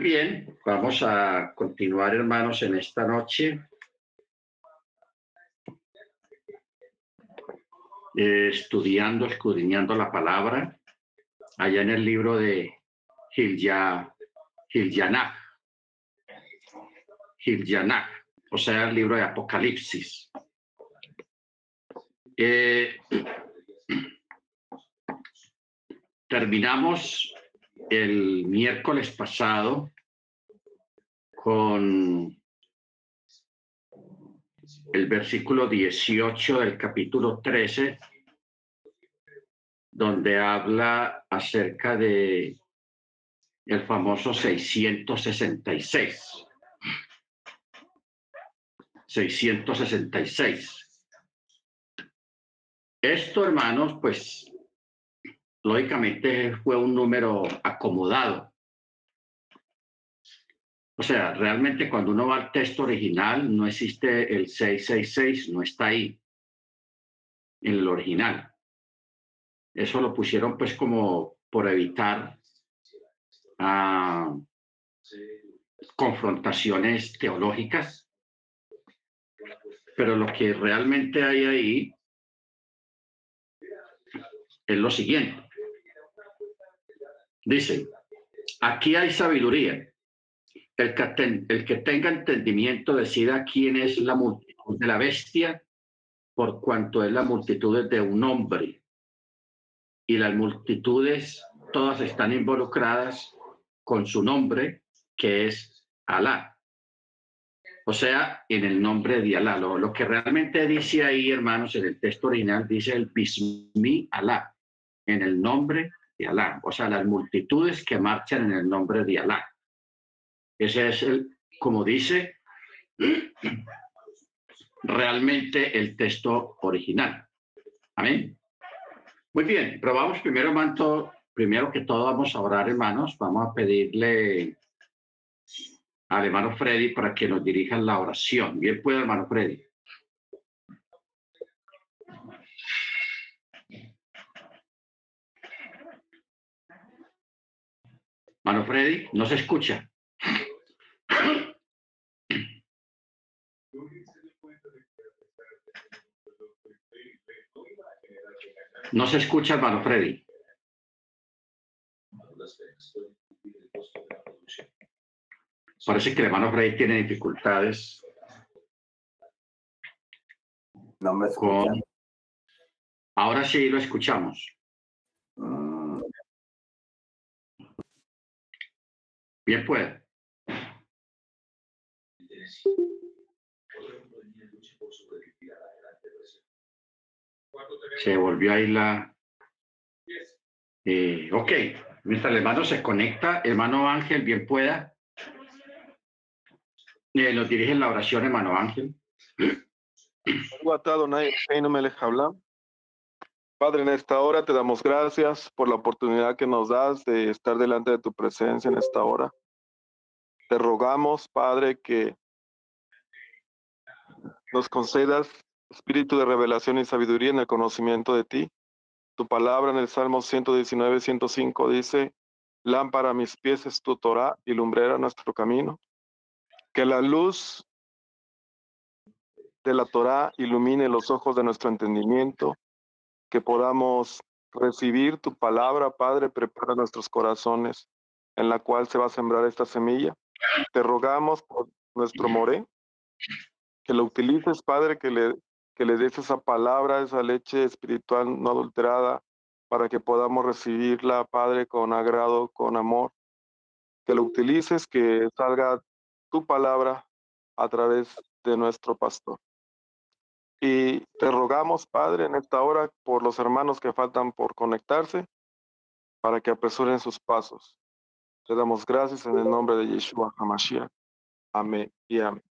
Bien, vamos a continuar, hermanos, en esta noche. Eh, estudiando, escudriñando la palabra, allá en el libro de Gilya, Gilyanach, Gilyanach, o sea, el libro de Apocalipsis. Eh, terminamos el miércoles pasado con el versículo 18 del capítulo 13, donde habla acerca de el famoso 666. 666. Esto, hermanos, pues lógicamente fue un número acomodado. O sea, realmente cuando uno va al texto original no existe el 666, no está ahí en el original. Eso lo pusieron pues como por evitar ah, confrontaciones teológicas. Pero lo que realmente hay ahí es lo siguiente. Dice, aquí hay sabiduría. El que, tenga entendimiento decida quién es la multitud de la bestia, por cuanto es la multitud de un hombre. Y las multitudes todas están involucradas con su nombre, que es Alá. O sea, en el nombre de Alá. Lo, lo, que realmente dice ahí, hermanos, en el texto original, dice el Bismi Alá, en el nombre Alá, o sea, las multitudes que marchan en el nombre de Alá. Ese es el, como dice, realmente el texto original. Amén. Muy bien, pero vamos primero, manto, primero que todo vamos a orar, hermanos. Vamos a pedirle al hermano Freddy para que nos dirija la oración. Bien puede, hermano Freddy. Mano Freddy, no se escucha. No se escucha, hermano Freddy. Parece que el hermano Freddy tiene dificultades. No me escucha. Ahora sí lo escuchamos. Bien puede. Se volvió ahí la... Eh, ok, mientras el hermano se conecta, hermano Ángel, bien pueda. Eh, nos dirige la oración, hermano Ángel. Padre, en esta hora te damos gracias por la oportunidad que nos das de estar delante de tu presencia en esta hora. Te rogamos, Padre, que nos concedas espíritu de revelación y sabiduría en el conocimiento de ti. Tu palabra en el Salmo 119, 105 dice, lámpara a mis pies es tu Torah y lumbrera nuestro camino. Que la luz de la Torah ilumine los ojos de nuestro entendimiento que podamos recibir tu palabra, Padre, prepara nuestros corazones en la cual se va a sembrar esta semilla. Te rogamos por nuestro moré, que lo utilices, Padre, que le, que le des esa palabra, esa leche espiritual no adulterada, para que podamos recibirla, Padre, con agrado, con amor. Que lo utilices, que salga tu palabra a través de nuestro pastor. Y te rogamos, Padre, en esta hora por los hermanos que faltan por conectarse, para que apresuren sus pasos. Te damos gracias en el nombre de Yeshua HaMashiach. Amén y amén.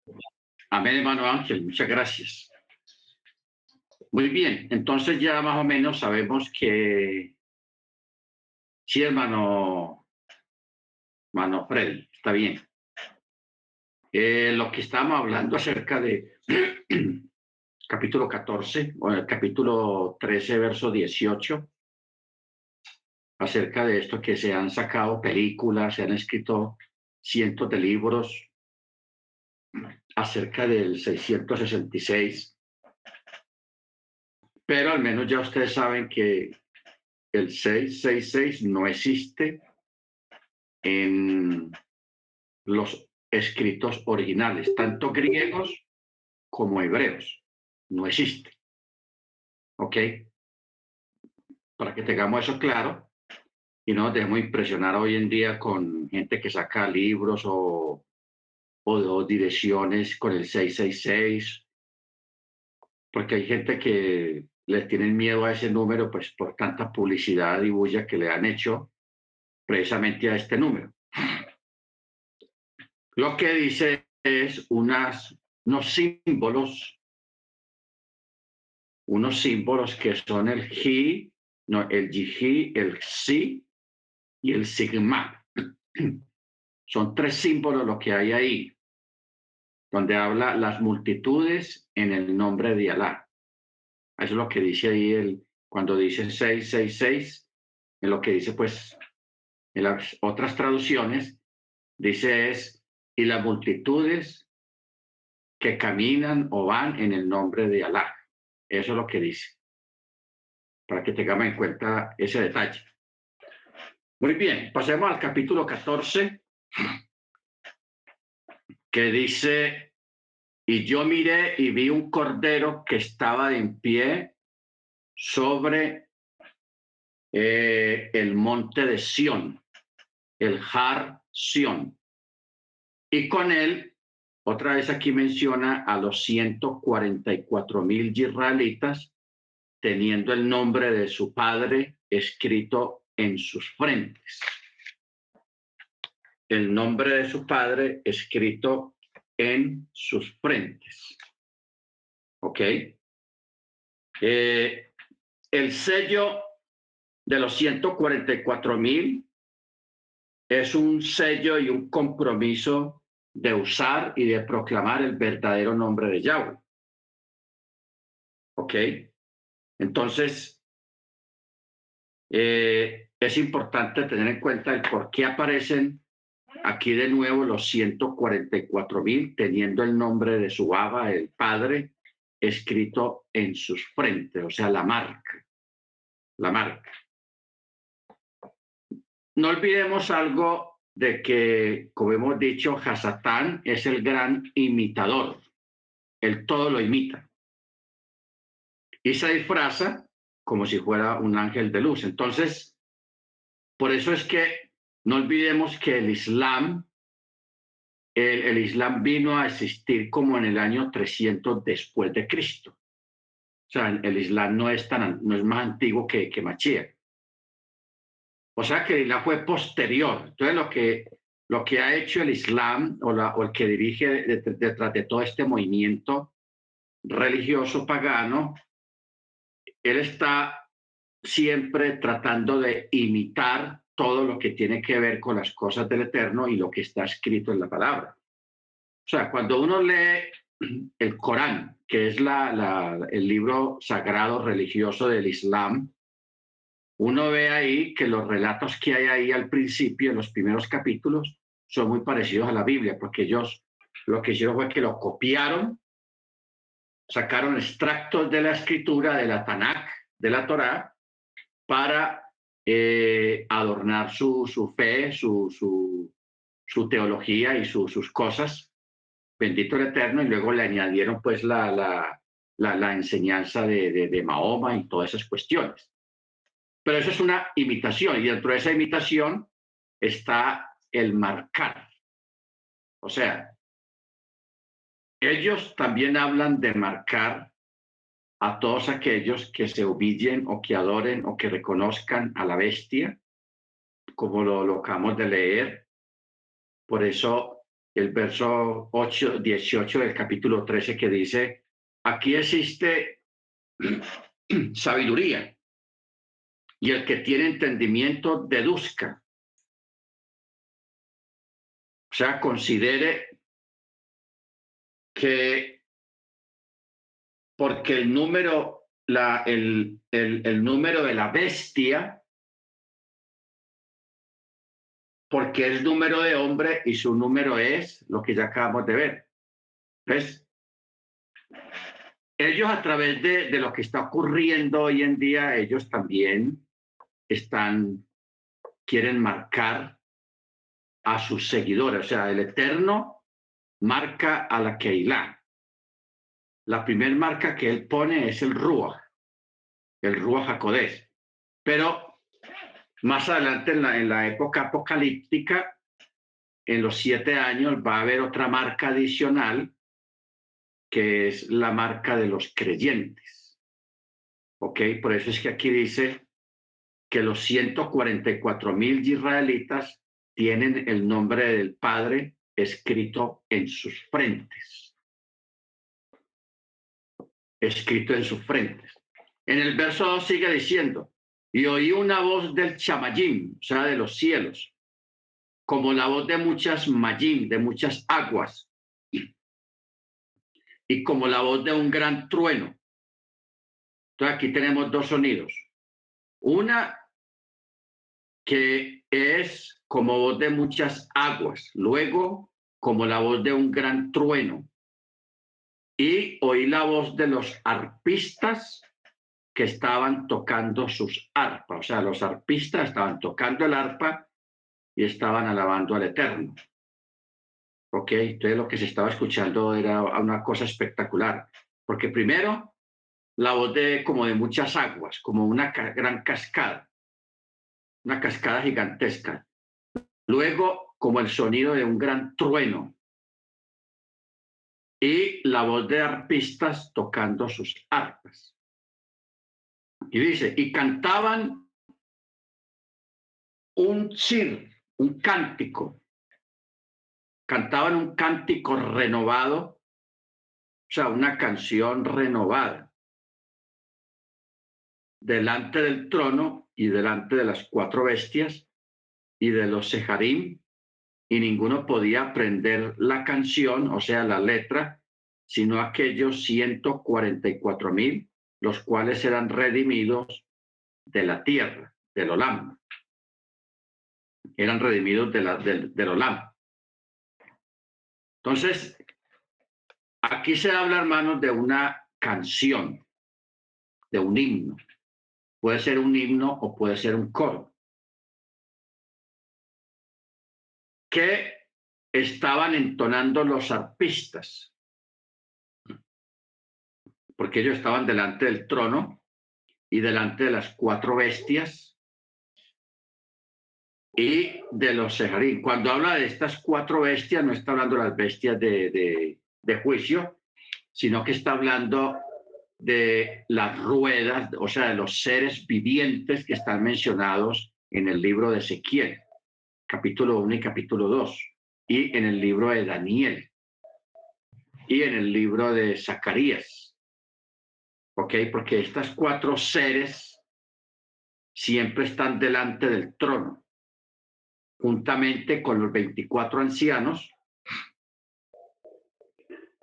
Amén, hermano Ángel. Muchas gracias. Muy bien, entonces ya más o menos sabemos que sí, hermano, hermano Freddy, está bien. Eh, lo que estamos hablando acerca de capítulo 14, o el capítulo 13, verso 18, acerca de esto que se han sacado películas, se han escrito cientos de libros acerca del 666, pero al menos ya ustedes saben que el 666 no existe en los escritos originales, tanto griegos como hebreos. No existe. ¿Ok? Para que tengamos eso claro y no nos dejemos impresionar hoy en día con gente que saca libros o, o, direcciones con el 666, porque hay gente que le tienen miedo a ese número pues por tanta publicidad y bulla que le han hecho precisamente a este número. Lo que dice es unas, unos símbolos, unos símbolos que son el Ji, no, el Ji, el Xi y el Sigma. Son tres símbolos lo que hay ahí, donde habla las multitudes en el nombre de Alá. Eso es lo que dice ahí el, cuando dice 666, en lo que dice pues en las otras traducciones, dice es, y las multitudes que caminan o van en el nombre de Alá. Eso es lo que dice, para que tengamos en cuenta ese detalle. Muy bien, pasemos al capítulo 14, que dice, y yo miré y vi un cordero que estaba en pie sobre eh, el monte de Sión, el Har Sión. Y con él, otra vez aquí menciona a los 144 mil israelitas, teniendo el nombre de su padre escrito en sus frentes. El nombre de su padre escrito en sus frentes. ¿Ok? Eh, el sello de los 144 mil es un sello y un compromiso de usar y de proclamar el verdadero nombre de Yahweh. ¿Ok? Entonces, eh, es importante tener en cuenta el por qué aparecen aquí de nuevo los 144 mil teniendo el nombre de su Abba, el Padre, escrito en sus frentes, o sea, la marca, la marca. No olvidemos algo de que, como hemos dicho, Hasatán es el gran imitador. Él todo lo imita. Y se disfraza como si fuera un ángel de luz. Entonces, por eso es que no olvidemos que el Islam, el, Islam vino a existir como en el año 300 después de Cristo. O sea, el Islam no es, tan, no es más antiguo que, que o sea que el Islam fue posterior. Entonces lo que, lo que ha hecho el Islam o, el que dirige detrás de, todo este movimiento religioso pagano, él está siempre tratando de imitar todo lo que tiene que ver con las cosas del Eterno y lo que está escrito en la palabra. O sea, cuando uno lee el Corán, que es la, la, el libro sagrado religioso del Islam, uno ve ahí que los relatos que hay ahí al principio, en los primeros capítulos, son muy parecidos a la Biblia, porque ellos lo que hicieron fue que lo copiaron, sacaron extractos de la escritura, de la Tanakh, de la Torá, para eh, adornar su, su fe, su, su, teología y sus cosas. Bendito el Eterno, y luego le añadieron pues la, la, la, la enseñanza de, de, de Mahoma y todas esas cuestiones. Pero eso es una imitación y dentro de esa imitación está el marcar. O sea, ellos también hablan de marcar a todos aquellos que se humillen o que adoren o que reconozcan a la bestia, como lo, lo acabamos de leer. Por eso el verso 8, 18 del capítulo 13 que dice, aquí existe sabiduría y el que tiene entendimiento deduzca. O sea, considere que porque el número, la, el, el, número de la bestia porque es número de hombre y su número es lo que ya acabamos de ver. ¿Ves? Ellos a través de, de lo que está ocurriendo hoy en día, ellos también están, quieren marcar a sus seguidores. O sea, el Eterno marca a la Keilah. La primera marca que él pone es el Ruach, el Ruach HaKodesh. Pero más adelante, en la, en la época apocalíptica, en los siete años, va a haber otra marca adicional, que es la marca de los creyentes. ¿Ok? Por eso es que aquí dice que los 144 mil israelitas tienen el nombre del Padre escrito en sus frentes. Escrito en sus frentes. En el verso 2 sigue diciendo, y oí una voz del chamayim, o sea, de los cielos, como la voz de muchas mayim, de muchas aguas, y como la voz de un gran trueno. Entonces aquí tenemos dos sonidos. Una que es como voz de muchas aguas, luego como la voz de un gran trueno. Y oí la voz de los arpistas que estaban tocando sus arpas, o sea, los arpistas estaban tocando el arpa y estaban alabando al Eterno. Ok, entonces lo que se estaba escuchando era una cosa espectacular, porque primero la voz de como de muchas aguas, como una gran cascada una cascada gigantesca. Luego, como el sonido de un gran trueno. Y la voz de arpistas tocando sus arpas. Y dice, y cantaban un chir, un cántico. Cantaban un cántico renovado, o sea, una canción renovada. Delante del trono y delante de las cuatro bestias y de los sejarim, y ninguno podía aprender la canción, o sea, la letra, sino aquellos 144 mil, los cuales eran redimidos de la tierra, del Olam. Eran redimidos de la, del, del Olam. Entonces, aquí se habla, hermanos, de una canción, de un himno. Puede ser un himno o puede ser un coro. Que estaban entonando los arpistas. Porque ellos estaban delante del trono y delante de las cuatro bestias y de los sejarín. Cuando habla de estas cuatro bestias, no está hablando de las bestias de, de, de juicio, sino que está hablando de las ruedas, o sea, de los seres vivientes que están mencionados en el libro de Ezequiel, capítulo 1 y capítulo 2, y en el libro de Daniel, y en el libro de Zacarías. ¿Ok? Porque estas cuatro seres siempre están delante del trono, juntamente con los 24 ancianos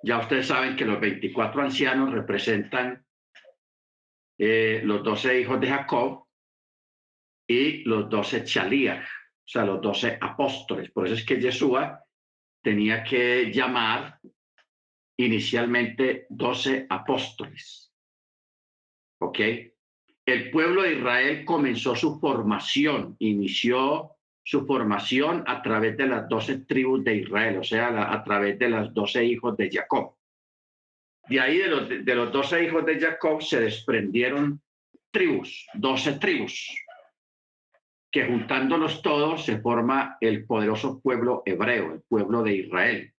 ya ustedes saben que los 24 ancianos representan eh, los 12 hijos de Jacob y los 12 chalías, o sea, los 12 apóstoles. Por eso es que Yeshua tenía que llamar inicialmente 12 apóstoles. ¿Ok? El pueblo de Israel comenzó su formación, inició su formación a través de las doce tribus de Israel, o sea, a través de los doce hijos de Jacob. De ahí, de los, de los doce hijos de Jacob, se desprendieron tribus, doce tribus, que juntándolos todos se forma el poderoso pueblo hebreo, el pueblo de Israel.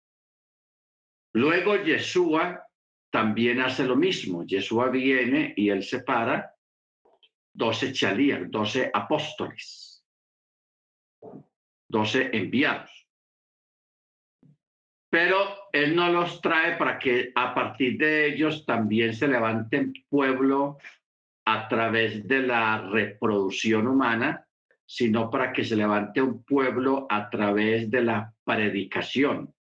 Luego Yeshua también hace lo mismo. Yeshua viene y él separa doce chalías, doce apóstoles 12 enviados. Pero Él no los trae para que a partir de ellos también se levante pueblo a través de la reproducción humana, sino para que se levante un pueblo a través de la predicación,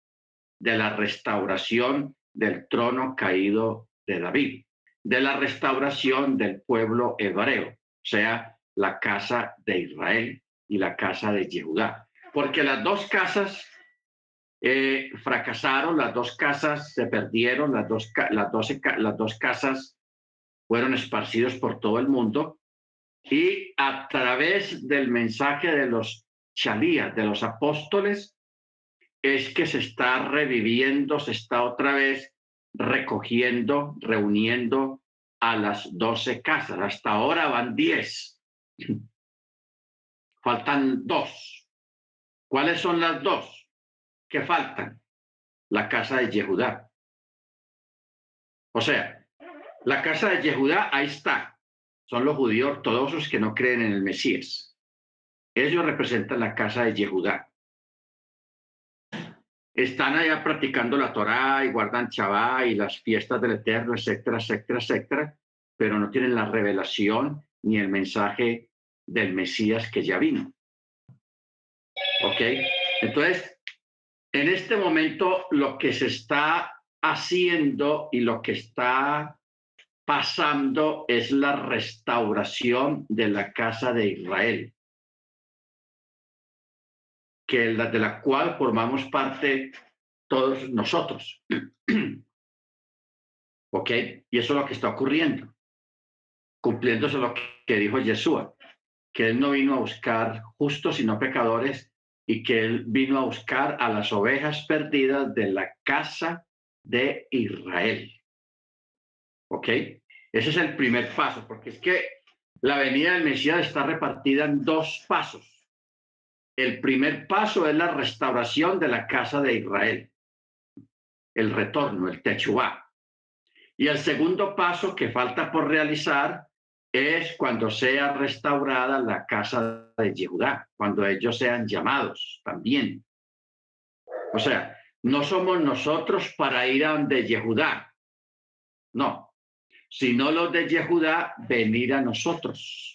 de la restauración del trono caído de David, de la restauración del pueblo hebreo, o sea, la casa de Israel y la casa de Yehudá. porque las dos casas eh, fracasaron, las dos casas se perdieron, las dos, las, las dos casas fueron esparcidos por todo el mundo y a través del mensaje de los chalías, de los apóstoles, es que se está reviviendo, se está otra vez recogiendo, reuniendo a las doce casas. Hasta ahora van diez. Faltan dos. ¿Cuáles son las dos que faltan? La casa de Yehudá. O sea, la casa de Yehudá, ahí está. Son los judíos ortodoxos que no creen en el Mesías. Ellos representan la casa de Yehudá. Están allá practicando la Torá y guardan Shabbat y las fiestas del Eterno, etcétera, etcétera, etcétera, pero no tienen la revelación ni el mensaje del Mesías que ya vino. ¿Ok? Entonces, en este momento lo que se está haciendo y lo que está pasando es la restauración de la casa de Israel, que de la cual formamos parte todos nosotros. ¿Ok? Y eso es lo que está ocurriendo, cumpliéndose lo que dijo Yeshua, que él no vino a buscar justos sino pecadores y que él vino a buscar a las ovejas perdidas de la casa de Israel. ¿Ok? Ese es el primer paso, porque es que la venida del Mesías está repartida en dos pasos. El primer paso es la restauración de la casa de Israel, el retorno, el techuá. Y el segundo paso que falta por realizar es cuando sea restaurada la casa de Yehudá, cuando ellos sean llamados también. O sea, no somos nosotros para ir a donde Yehudá. No, sino los de Yehudá venir a nosotros.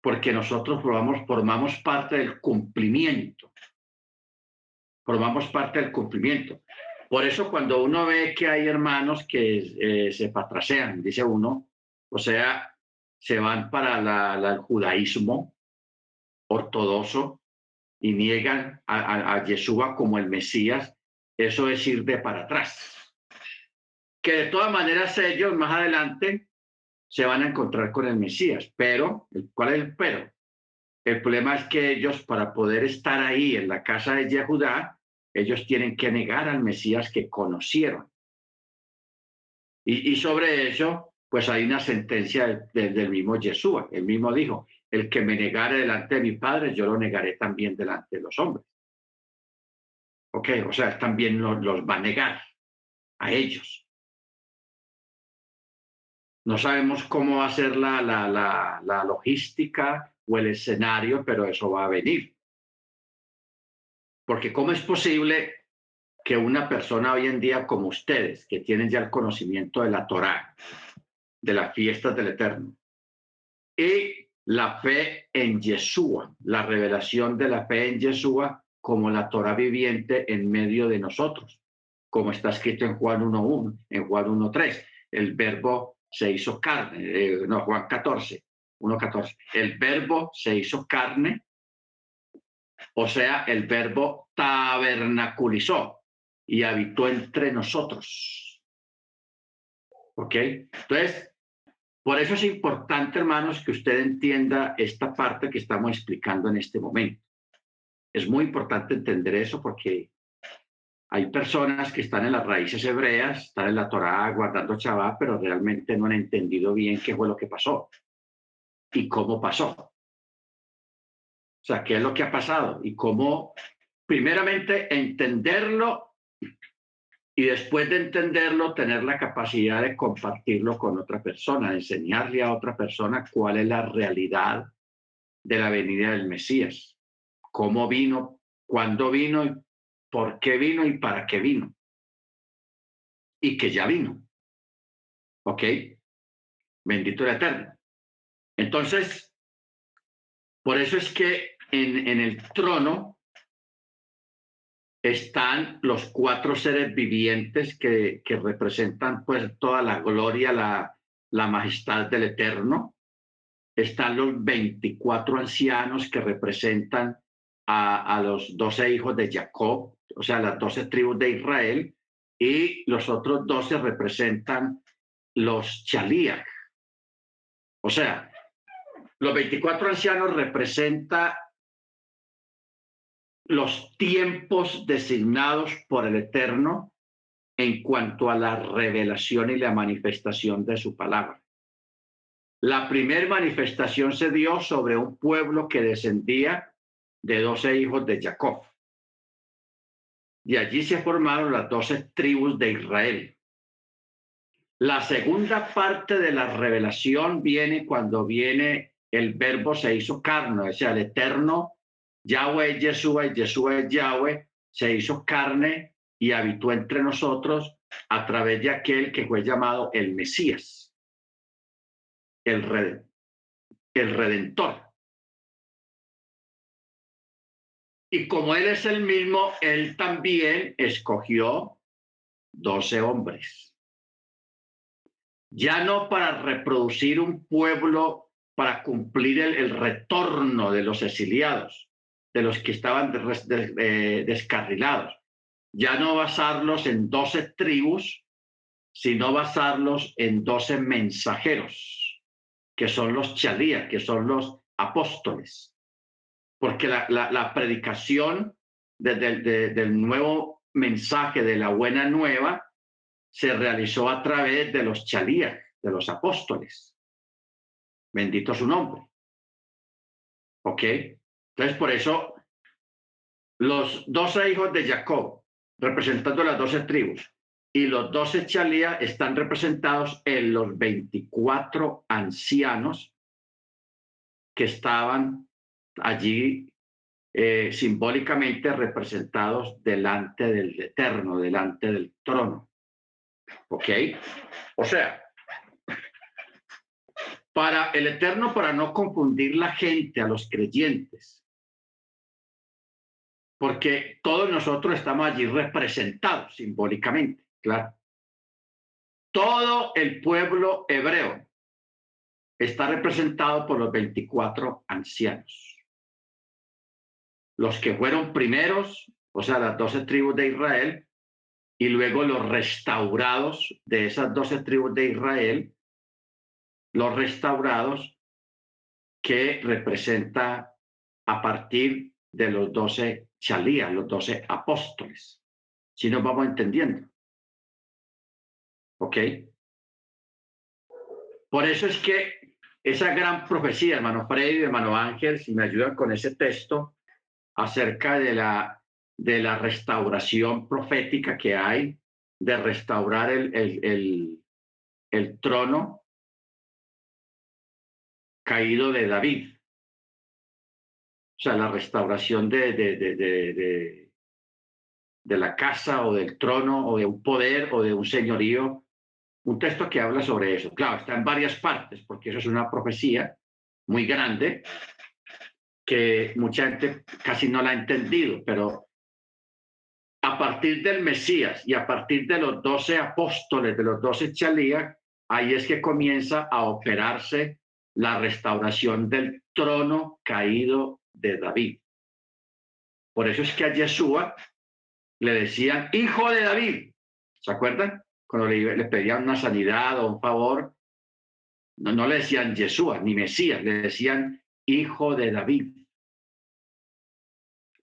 Porque nosotros formamos, parte del cumplimiento. Formamos parte del cumplimiento. Por eso cuando uno ve que hay hermanos que eh, se patrasean, dice uno, o sea, se van para el judaísmo ortodoxo y niegan a, a Yeshua como el Mesías, eso es ir de para atrás. Que de todas maneras ellos más adelante se van a encontrar con el Mesías, pero, ¿cuál es el pero? El problema es que ellos para poder estar ahí en la casa de Yehudá, ellos tienen que negar al Mesías que conocieron. Y, sobre eso, pues hay una sentencia del mismo Yeshua. El mismo dijo, el que me negare delante de mi Padre, yo lo negaré también delante de los hombres. Ok, o sea, también los, va a negar a ellos. No sabemos cómo va a ser la, la, la logística o el escenario, pero eso va a venir. Porque ¿cómo es posible que una persona hoy en día como ustedes, que tienen ya el conocimiento de la Torá, de las fiestas del Eterno. Y la fe en Yeshua, la revelación de la fe en Yeshua como la Torah viviente en medio de nosotros, como está escrito en Juan 1.1, en Juan 1.3. El verbo se hizo carne, eh, no, Juan 14, 1.14. El verbo se hizo carne, o sea, el verbo tabernaculizó y habitó entre nosotros. ¿Ok? Entonces, por eso es importante, hermanos, que usted entienda esta parte que estamos explicando en este momento. Es muy importante entender eso porque hay personas que están en las raíces hebreas, están en la Torá guardando Shabbat, pero realmente no han entendido bien qué fue lo que pasó y cómo pasó. O sea, qué es lo que ha pasado y cómo, primeramente, entenderlo y después de entenderlo, tener la capacidad de compartirlo con otra persona, enseñarle a otra persona cuál es la realidad de la venida del Mesías, cómo vino, cuándo vino, por qué vino y para qué vino. Y que ya vino. ¿Ok? Bendito el Eterno. Entonces, por eso es que en, en el trono están los cuatro seres vivientes que, representan pues toda la gloria, la, la majestad del Eterno. Están los 24 ancianos que representan a, a los doce hijos de Jacob, o sea, las doce tribus de Israel, y los otros doce representan los Chalías. O sea, los 24 ancianos representan los tiempos designados por el Eterno en cuanto a la revelación y la manifestación de su palabra. La primera manifestación se dio sobre un pueblo que descendía de doce hijos de Jacob. Y allí se formaron las doce tribus de Israel. La segunda parte de la revelación viene cuando viene el verbo se hizo carne, o sea, el eterno Yahweh es Yeshua y Yeshua es Yahweh, se hizo carne y habitó entre nosotros a través de aquel que fue llamado el Mesías, el Redentor. Y como Él es el mismo, Él también escogió doce hombres. Ya no para reproducir un pueblo, para cumplir el retorno de los exiliados, de los que estaban descarrilados. Ya no basarlos en doce tribus, sino basarlos en doce mensajeros, que son los chadías, que son los apóstoles. Porque la, predicación del nuevo mensaje de la buena nueva se realizó a través de los chalías, de los apóstoles. Bendito su nombre. ¿Ok? Entonces, por eso, los doce hijos de Jacob, representando las doce tribus, y los doce chalías están representados en los 24 ancianos que estaban allí eh, simbólicamente representados delante del Eterno, delante del trono. ¿Ok? O sea, para el Eterno, para no confundir la gente, a los creyentes, porque todos nosotros estamos allí representados simbólicamente, claro. Todo el pueblo hebreo está representado por los 24 ancianos. Los que fueron primeros, o sea, las 12 tribus de Israel, y luego los restaurados de esas 12 tribus de Israel, los restaurados que representa a partir de los 12 chalías, los doce apóstoles. Si nos vamos entendiendo. ¿Ok? Por eso es que esa gran profecía, hermano Freddy, hermano Ángel, si me ayudan con ese texto, acerca de la, de la restauración profética que hay, de restaurar el, el, el, trono caído de David o sea, la restauración de, de, de, de, la casa o del trono o de un poder o de un señorío. Un texto que habla sobre eso. Claro, está en varias partes, porque eso es una profecía muy grande que mucha gente casi no la ha entendido, pero a partir del Mesías y a partir de los doce apóstoles, de los doce chalías, ahí es que comienza a operarse la restauración del trono caído de David. Por eso es que a Yeshua le decían hijo de David. ¿Se acuerdan? Cuando le, pedían una sanidad o un favor, no, no le decían Yeshua ni Mesías, le decían hijo de David.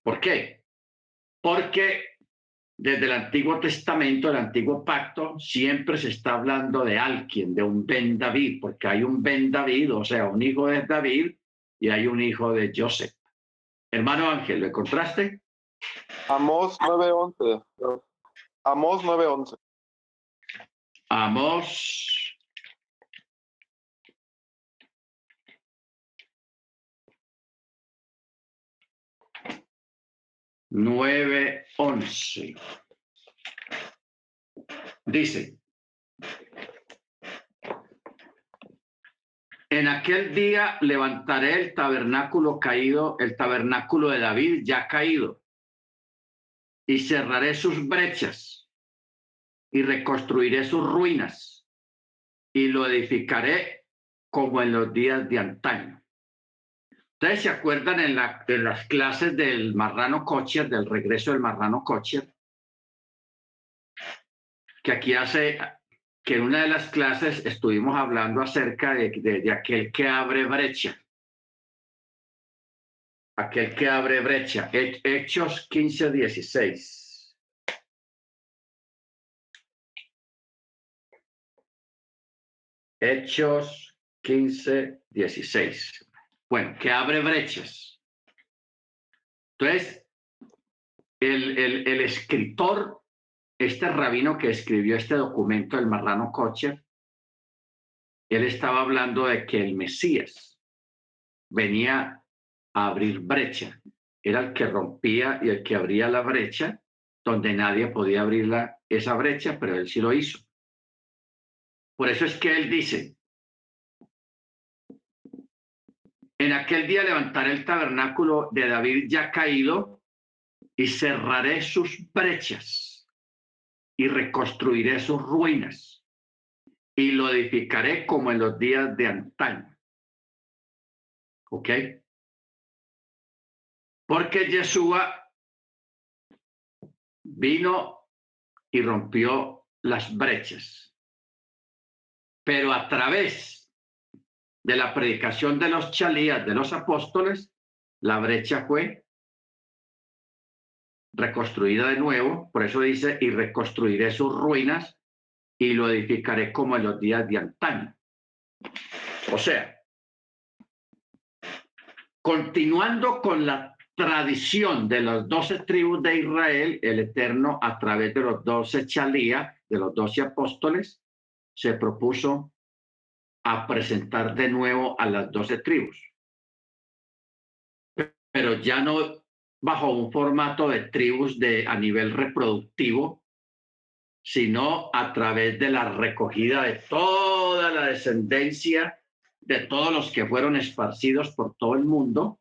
¿Por qué? Porque desde el Antiguo Testamento, el Antiguo Pacto, siempre se está hablando de alguien, de un Ben David, porque hay un Ben David, o sea, un hijo de David y hay un hijo de Joseph. Hermano Ángel, ¿lo encontraste? Amós 9.11. Amós 9.11. Amós 9.11. Dice, en aquel día levantaré el tabernáculo caído, el tabernáculo de David ya caído, y cerraré sus brechas, y reconstruiré sus ruinas, y lo edificaré como en los días de antaño Ustedes se acuerdan en, la, las clases del marrano Kocher, del regreso del marrano Kocher, que aquí hace, que en una de las clases estuvimos hablando acerca de, de, de aquel que abre brecha. Aquel que abre brecha. Hechos 15, 16. Hechos 15, 16. Bueno, que abre brechas. Entonces, el, el, el escritor, este rabino que escribió este documento, el marrano Kocher, él estaba hablando de que el Mesías venía a abrir brecha. Era el que rompía y el que abría la brecha, donde nadie podía abrir la, esa brecha, pero él sí lo hizo. Por eso es que él dice, en aquel día levantaré el tabernáculo de David ya caído y cerraré sus brechas y reconstruiré sus ruinas y lo edificaré como en los días de antaño. ¿Ok? Porque Yeshua vino y rompió las brechas, pero a través de la predicación de los chalías, de los apóstoles, la brecha fue reconstruida de nuevo, por eso dice, y reconstruiré sus ruinas y lo edificaré como en los días de antaño. O sea, continuando con la tradición de las doce tribus de Israel, el Eterno, a través de los doce chalías, de los doce apóstoles, se propuso a presentar de nuevo a las doce tribus. Pero ya no bajo un formato de tribus de, a nivel reproductivo, sino a través de la recogida de toda la descendencia de todos los que fueron esparcidos por todo el mundo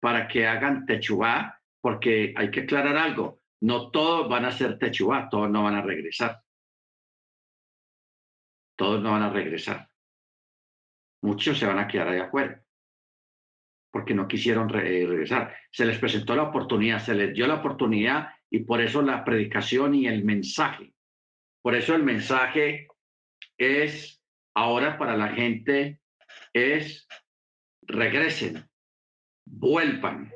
para que hagan techubá, porque hay que aclarar algo, no todos van a ser techubá, todos no van a regresar. Todos no van a regresar. Muchos se van a quedar allá afuera porque no quisieron regresar. Se les presentó la oportunidad, se les dio la oportunidad y por eso la predicación y el mensaje. Por eso el mensaje es ahora para la gente es regresen, vuelvan.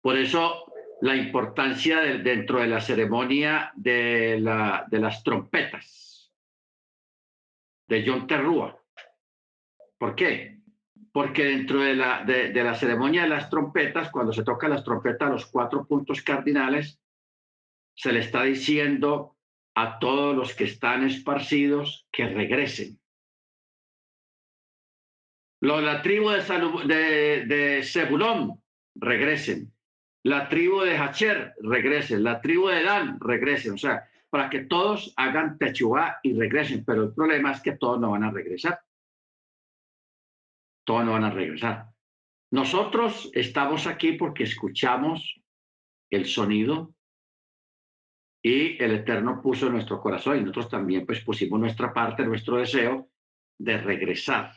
Por eso la importancia de, dentro de la ceremonia de, la, de las trompetas de John Terrúa. ¿Por qué? Porque dentro de la, de, la ceremonia de las trompetas, cuando se tocan las trompetas, los cuatro puntos cardinales, se le está diciendo a todos los que están esparcidos que regresen. Los, la tribu de, de, de Zebulón, regresen. La tribu de Hacher, regresen. La tribu de Dan, regresen. O sea, para que todos hagan Techuá y regresen. Pero el problema es que todos no van a regresar. Todos no van a regresar. Nosotros estamos aquí porque escuchamos el sonido y el Eterno puso en nuestro corazón y nosotros también pues pusimos nuestra parte, nuestro deseo de regresar.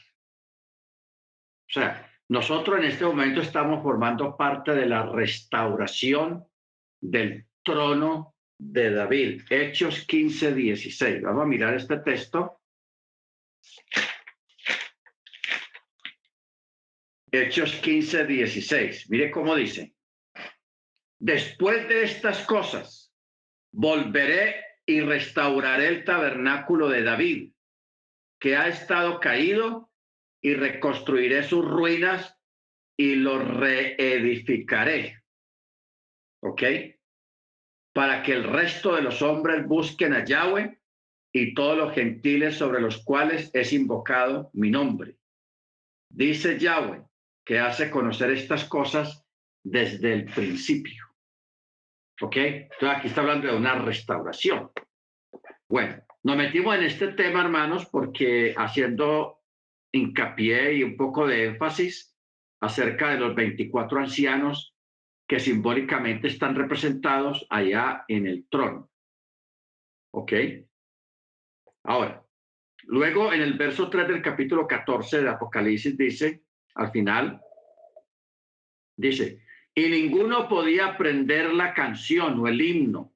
O sea, nosotros en este momento estamos formando parte de la restauración del trono de David. Hechos 15, 16. Vamos a mirar este texto. Hechos 15, 16. Mire cómo dice. Después de estas cosas, volveré y restauraré el tabernáculo de David, que ha estado caído y reconstruiré sus ruinas y lo reedificaré. ¿Ok? Para que el resto de los hombres busquen a Yahweh y todos los gentiles sobre los cuales es invocado mi nombre. Dice Yahweh que hace conocer estas cosas desde el principio. ¿Ok? Entonces aquí está hablando de una restauración. Bueno, nos metimos en este tema, hermanos, porque haciendo hincapié y un poco de énfasis acerca de los 24 ancianos que simbólicamente están representados allá en el trono. ¿Ok? Ahora, luego en el verso 3 del capítulo 14 de Apocalipsis dice, al final, dice, y ninguno podía aprender la canción o el himno,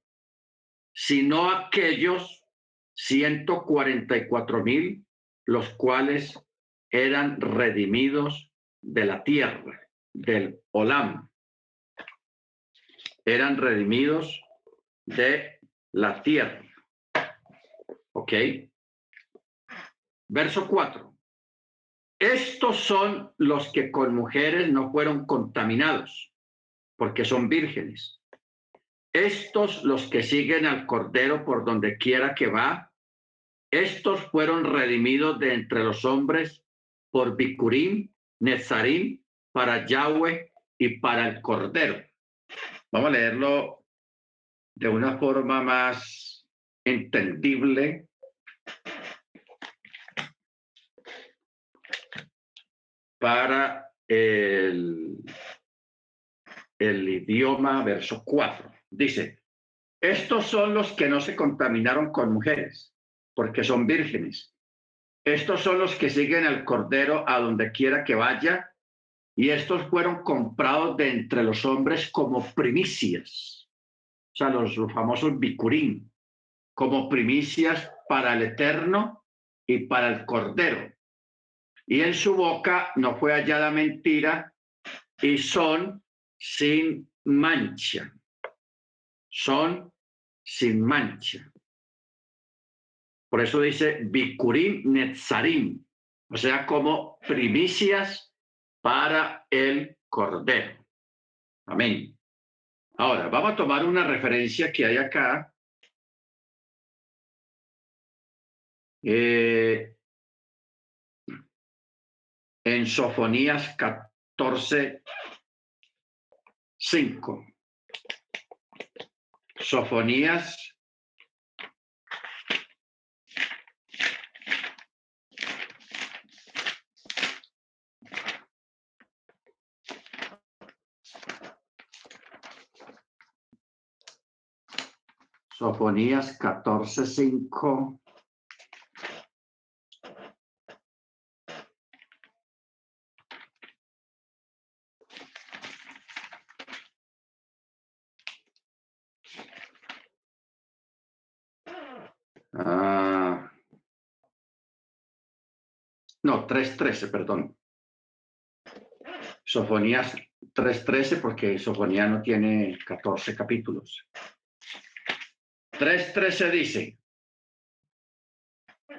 sino aquellos 144 mil, los cuales eran redimidos de la tierra, del Olam. Eran redimidos de la tierra. ¿Ok? Verso 4. Estos son los que con mujeres no fueron contaminados, porque son vírgenes. Estos los que siguen al Cordero por donde quiera que va, estos fueron redimidos de entre los hombres por Bicurim, Nezarim, para Yahweh y para el Cordero. Vamos a leerlo de una forma más entendible. para el, el idioma verso 4. Dice, estos son los que no se contaminaron con mujeres, porque son vírgenes. Estos son los que siguen al Cordero a donde quiera que vaya, y estos fueron comprados de entre los hombres como primicias, o sea, los, famosos bicurín, como primicias para el Eterno y para el Cordero. Y en su boca no fue hallada mentira, y son sin mancha. Son sin mancha. Por eso dice Bikurim Netzarim, o sea, como primicias para el Cordero. Amén. Ahora, vamos a tomar una referencia que hay acá. Eh, en Sofonías 14, 5. Sofonías Sofonías 14:5. Ah, no, 3.13, perdón. Sofonías 3.13 porque Sofonía no tiene 14 capítulos. 3.13 dice,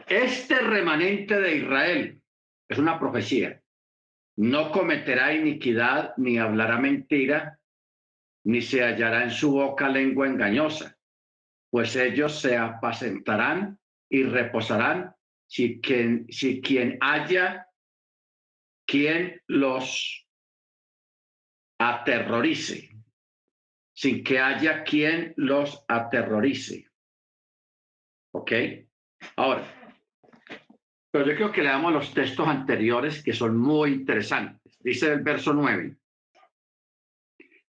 este remanente de Israel, es una profecía, no cometerá iniquidad ni hablará mentira, ni se hallará en su boca lengua engañosa, pues ellos se apacentarán y reposarán si quien, si quien haya quien los aterrorice sin que haya quien los aterrorice. ¿Ok? Ahora, pero yo creo que leamos los textos anteriores que son muy interesantes. Dice el verso 9.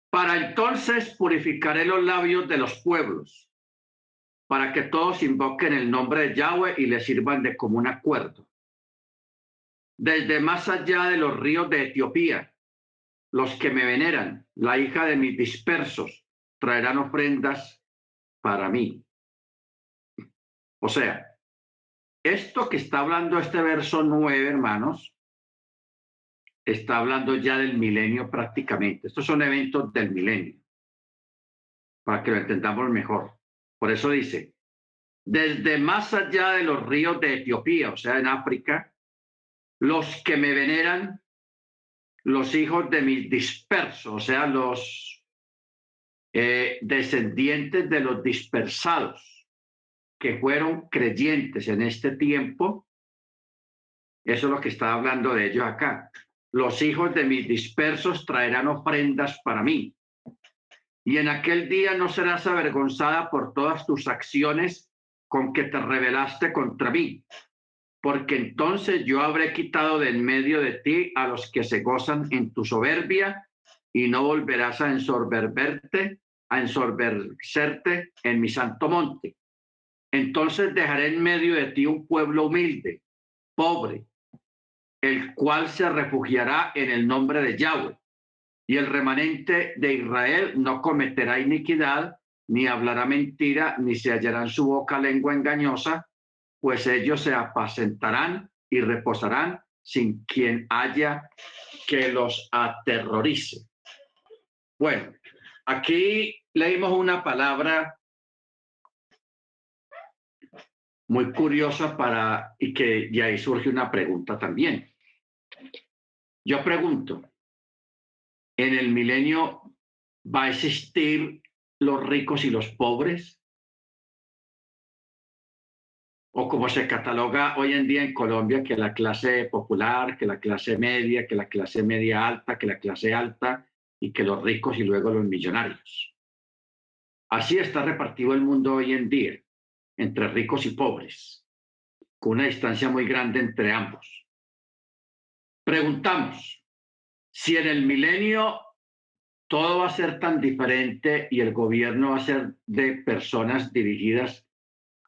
Para entonces purificaré los labios de los pueblos, para que todos invoquen el nombre de Yahweh y le sirvan de común acuerdo. Desde más allá de los ríos de Etiopía, los que me veneran, la hija de mis dispersos, traerán ofrendas para mí. O sea, esto que está hablando este verso nueve, hermanos, está hablando ya del milenio prácticamente. Estos son eventos del milenio, para que lo entendamos mejor. Por eso dice, desde más allá de los ríos de Etiopía, o sea, en África, los que me veneran, los hijos de mis dispersos, o sea, los eh, descendientes de los dispersados que fueron creyentes en este tiempo. Eso es lo que está hablando de ellos acá. Los hijos de mis dispersos traerán ofrendas para mí. Y en aquel día no serás avergonzada por todas tus acciones con que te rebelaste contra mí, porque entonces yo habré quitado del medio de ti a los que se gozan en tu soberbia y no volverás a ensoberberte a ensorbecerte en mi santo monte. Entonces dejaré en medio de ti un pueblo humilde, pobre, el cual se refugiará en el nombre de Yahweh. Y el remanente de Israel no cometerá iniquidad, ni hablará mentira, ni se hallará en su boca lengua engañosa, pues ellos se apacentarán y reposarán sin quien haya que los aterrorice. Bueno, aquí leímos una palabra muy curiosa para y que y ahí surge una pregunta también. Yo pregunto, ¿en el milenio va a existir los ricos y los pobres? O como se cataloga hoy en día en Colombia, que la clase popular, que la clase media, que la clase media alta, que la clase alta y que los ricos y luego los millonarios. Así está repartido el mundo hoy en día, entre ricos y pobres, con una distancia muy grande entre ambos. Preguntamos, si en el milenio todo va a ser tan diferente y el gobierno va a ser de personas dirigidas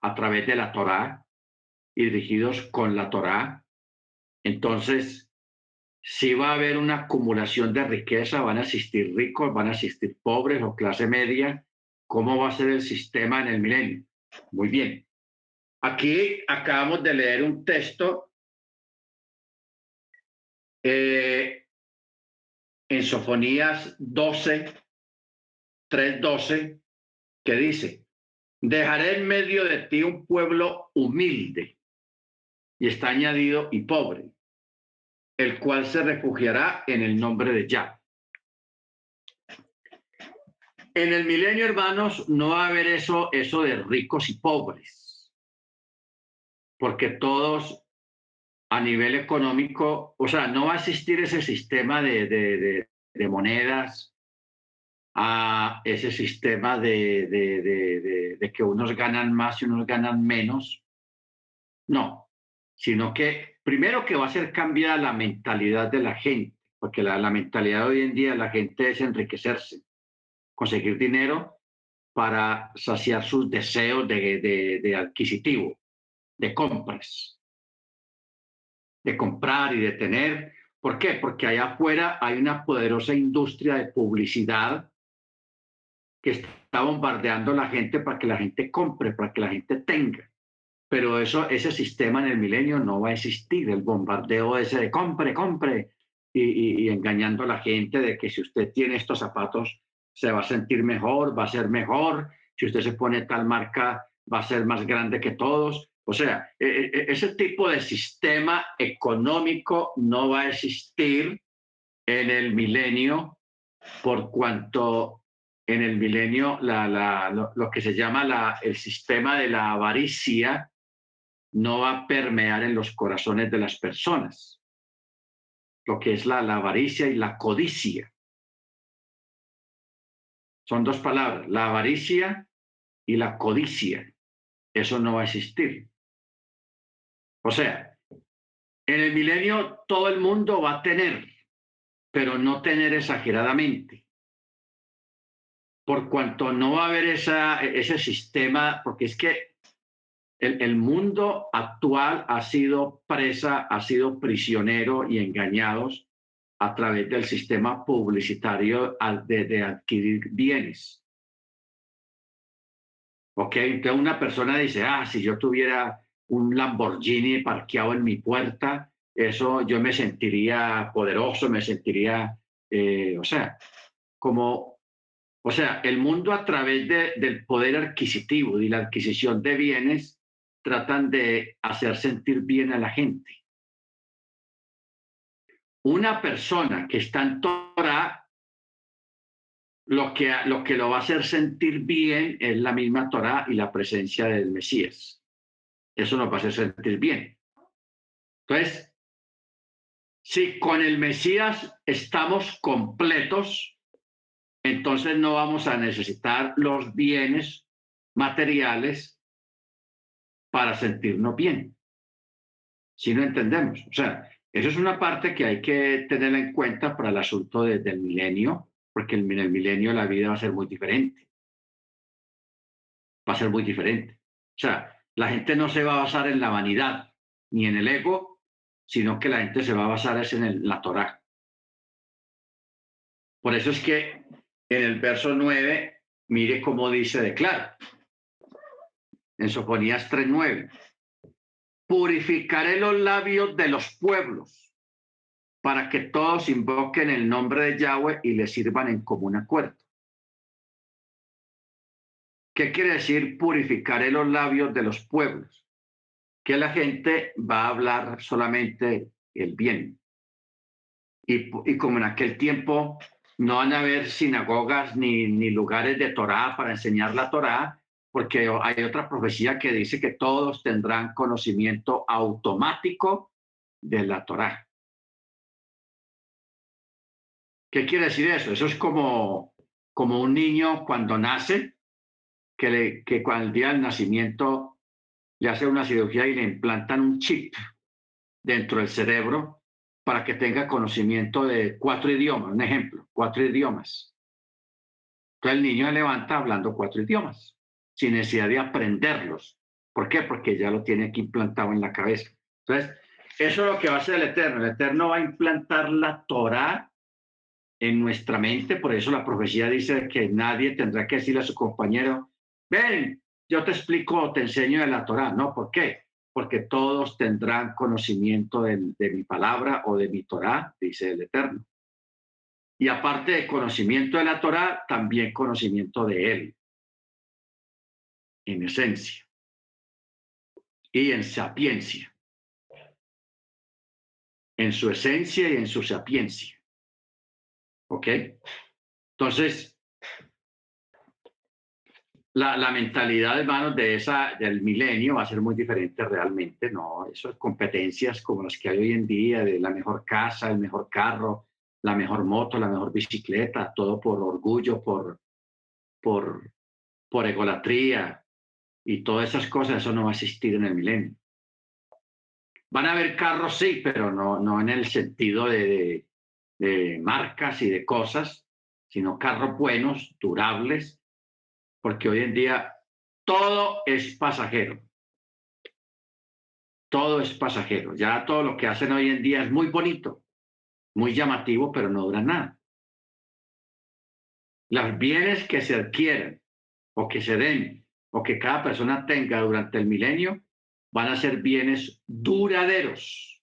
a través de la Torá y dirigidos con la Torá, entonces si va a haber una acumulación de riqueza, van a existir ricos, van a existir pobres o clase media, ¿cómo va a ser el sistema en el milenio? Muy bien. Aquí acabamos de leer un texto eh, en Sofonías 12, 3.12, que dice, dejaré en medio de ti un pueblo humilde, y está añadido y pobre, el cual se refugiará en el nombre de Yah. En el milenio, hermanos, no va a haber eso, eso de ricos y pobres, porque todos a nivel económico, o sea, no va a existir ese sistema de, monedas, a ese sistema de, de, que unos ganan más y unos ganan menos. No, sino que primero que va a ser cambiada la mentalidad de la gente, porque la, mentalidad de hoy en día la gente es enriquecerse, conseguir dinero para saciar sus deseos de, de adquisitivo, de compras de comprar y de tener. ¿Por qué? Porque allá afuera hay una poderosa industria de publicidad que está bombardeando a la gente para que la gente compre, para que la gente tenga. Pero eso, ese sistema en el milenio no va a existir, el bombardeo ese de compre, compre, y, y engañando a la gente de que si usted tiene estos zapatos se va a sentir mejor, va a ser mejor, si usted se pone tal marca va a ser más grande que todos. O sea, e, e, e, ese tipo de sistema económico no va a existir en el milenio por cuanto en el milenio lo, que se llama el sistema de la avaricia no va a permear en los corazones de las personas. Lo que es la avaricia y la codicia. Son dos palabras, la avaricia y la codicia. Eso no va a existir. O sea, en el milenio todo el mundo va a tener, pero no tener exageradamente. Por cuanto no va a haber esa, ese sistema, porque es que el, el, mundo actual ha sido presa, ha sido prisionero y engañados a través del sistema publicitario de, de adquirir bienes. Ok, entonces una persona dice, ah, si yo tuviera un Lamborghini parqueado en mi puerta, eso yo me sentiría poderoso, me sentiría, eh, o sea, como, o sea, el mundo a través del poder adquisitivo y la adquisición de bienes tratan de hacer sentir bien a la gente. Una persona que está en Torah, lo que, lo que lo va a hacer sentir bien es la misma Torah y la presencia del Mesías. Eso nos va a hacer sentir bien. Entonces, si con el Mesías estamos completos, entonces no vamos a necesitar los bienes materiales para sentirnos bien. Si no entendemos. O sea, eso es una parte que hay que tener en cuenta para el asunto del milenio, porque en el milenio la vida va a ser muy diferente. Va a ser muy diferente. O sea, la gente no se va a basar en la vanidad ni en el ego, sino que la gente se va a basar es en el, la Torá. Por eso es que en el verso 9, mire cómo dice declara. En Sofonías 3.9. Purificaré los labios de los pueblos para que todos invoquen el nombre de Yahweh y le sirvan en común acuerdo. ¿Qué quiere decir purificaré los labios de los pueblos? Que la gente va a hablar solamente el bien. Y, y como en aquel tiempo no van a haber sinagogas ni, ni lugares de Torah para enseñar la Torah, porque hay otra profecía que dice que todos tendrán conocimiento automático de la Torah. ¿Qué quiere decir eso? Eso es como, como un niño cuando nace, que, le, que cuando el día del nacimiento le hace una cirugía y le implantan un chip dentro del cerebro para que tenga conocimiento de cuatro idiomas, un ejemplo, cuatro idiomas. Entonces el niño se levanta hablando cuatro idiomas, sin necesidad de aprenderlos. ¿Por qué? Porque ya lo tiene aquí implantado en la cabeza. Entonces, eso es lo que va a hacer el Eterno. El Eterno va a implantar la Torah en nuestra mente, por eso la profecía dice que nadie tendrá que decirle a su compañero, ven, yo te explico, te enseño de la Torah. No, ¿por qué? porque todos tendrán conocimiento de, mi palabra o de mi Torah, dice el Eterno. Y aparte de conocimiento de la Torah, también conocimiento de Él, en esencia y en sapiencia, en su esencia y en su sapiencia. ¿Ok? Entonces, la, la, mentalidad, hermanos, de esa, del milenio va a ser muy diferente realmente, ¿no? Esas competencias como las que hay hoy en día, de la mejor casa, el mejor carro, la mejor moto, la mejor bicicleta, todo por orgullo, por, por, por egolatría y todas esas cosas, eso no va a existir en el milenio. Van a haber carros, sí, pero no, no en el sentido de, marcas y de cosas, sino carros buenos, durables, porque hoy en día todo es pasajero. Todo es pasajero. Ya todo lo que hacen hoy en día es muy bonito, muy llamativo, pero no dura nada. Los bienes que se adquieren o que se den o que cada persona tenga durante el milenio van a ser bienes duraderos,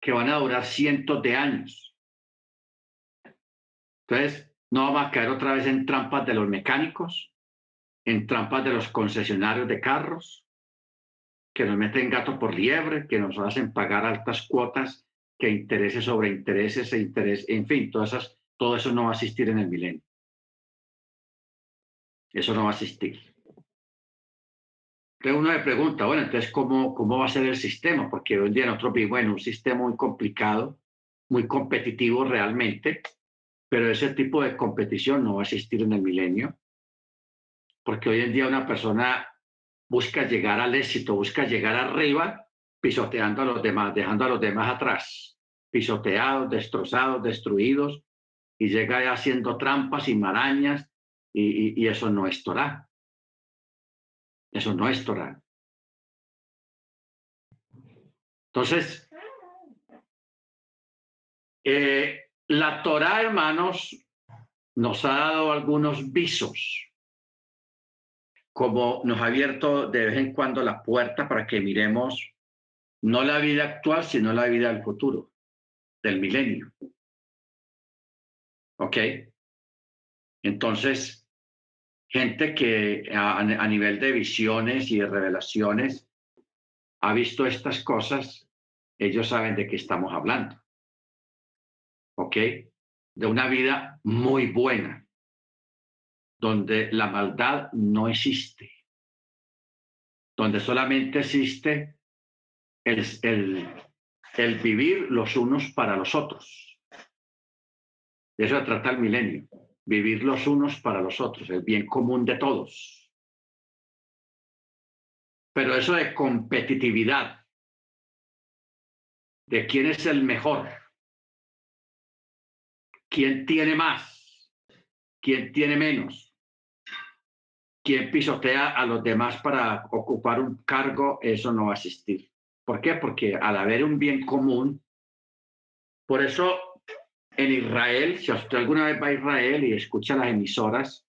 que van a durar cientos de años. Entonces, no vamos a caer otra vez en trampas de los mecánicos, en trampas de los concesionarios de carros, que nos meten gato por liebre, que nos hacen pagar altas cuotas, que intereses sobre intereses e interés, en fin, todas esas, todo eso no va a existir en el milenio. Eso no va a existir. Entonces uno me pregunta, bueno, entonces, ¿cómo, cómo va a ser el sistema? Porque hoy en día nosotros vivimos en un sistema muy complicado, muy competitivo realmente, pero ese tipo de competición no va a existir en el milenio, porque hoy en día una persona busca llegar al éxito, busca llegar arriba, pisoteando a los demás, dejando a los demás atrás, pisoteados, destrozados, destruidos, y llega haciendo trampas y marañas, y, eso no es Torah. Eso no es Torah. Entonces, eh, la Torah, hermanos, nos ha dado algunos visos, como nos ha abierto de vez en cuando la puerta para que miremos no la vida actual, sino la vida del futuro, del milenio. ¿Ok? Entonces, gente que a, nivel de visiones y de revelaciones ha visto estas cosas, ellos saben de qué estamos hablando. ¿ok? De una vida muy buena, donde la maldad no existe, donde solamente existe el, el, el vivir los unos para los otros. De eso trata el milenio, vivir los unos para los otros, el bien común de todos. Pero eso de competitividad, de quién es el mejor, ¿Quién tiene más? ¿Quién tiene menos? ¿Quién pisotea a los demás para ocupar un cargo? Eso no va a existir. ¿Por qué? Porque al haber un bien común, por eso en Israel, si usted alguna vez va a Israel y escucha las emisoras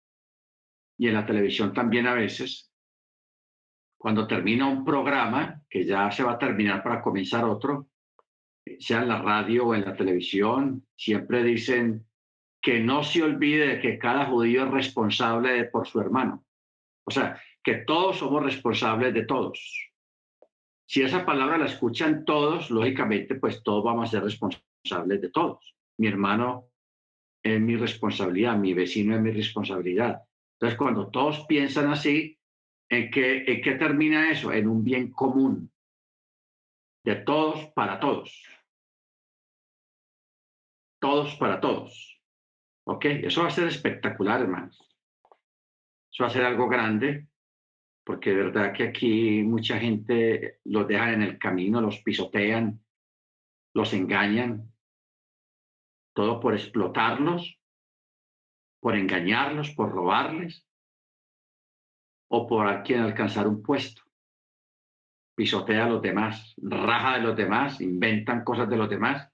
y en la televisión también a veces, cuando termina un programa, que ya se va a terminar para comenzar otro, sea en la radio o en la televisión, siempre dicen que no se olvide de que cada judío es responsable por su hermano. O sea, que todos somos responsables de todos. Si esa palabra la escuchan todos, lógicamente, pues todos vamos a ser responsables de todos. Mi hermano es mi responsabilidad, mi vecino es mi responsabilidad. Entonces, cuando todos piensan así, ¿en qué, en qué termina eso? En un bien común, de todos para todos. Todos para todos. ¿Ok? Eso va a ser espectacular, hermanos. Eso va a ser algo grande porque de verdad que aquí mucha gente los deja en el camino, los pisotean, los engañan, todo por explotarlos, por engañarlos, por robarles o por quien alcanzar un puesto. Pisotea a los demás, raja de los demás, inventan cosas de los demás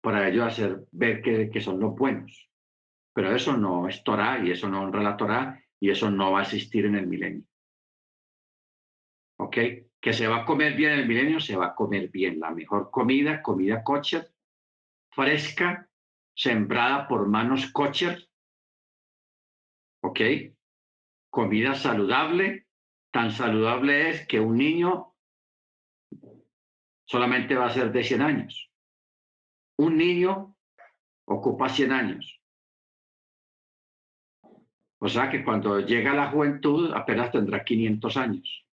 para ellos hacer ver que, que son los buenos. Pero eso no es Torah y eso no honra la Torah y eso no va a existir en el milenio. ¿Ok? Que se va a comer bien en el milenio, se va a comer bien. La mejor comida, comida kosher, fresca, sembrada por manos kosher. ¿Ok? Comida saludable. Tan saludable es que un niño solamente va a ser de 100 años. Un niño ocupa 100 años. O sea que cuando llega la juventud apenas tendrá 500 años.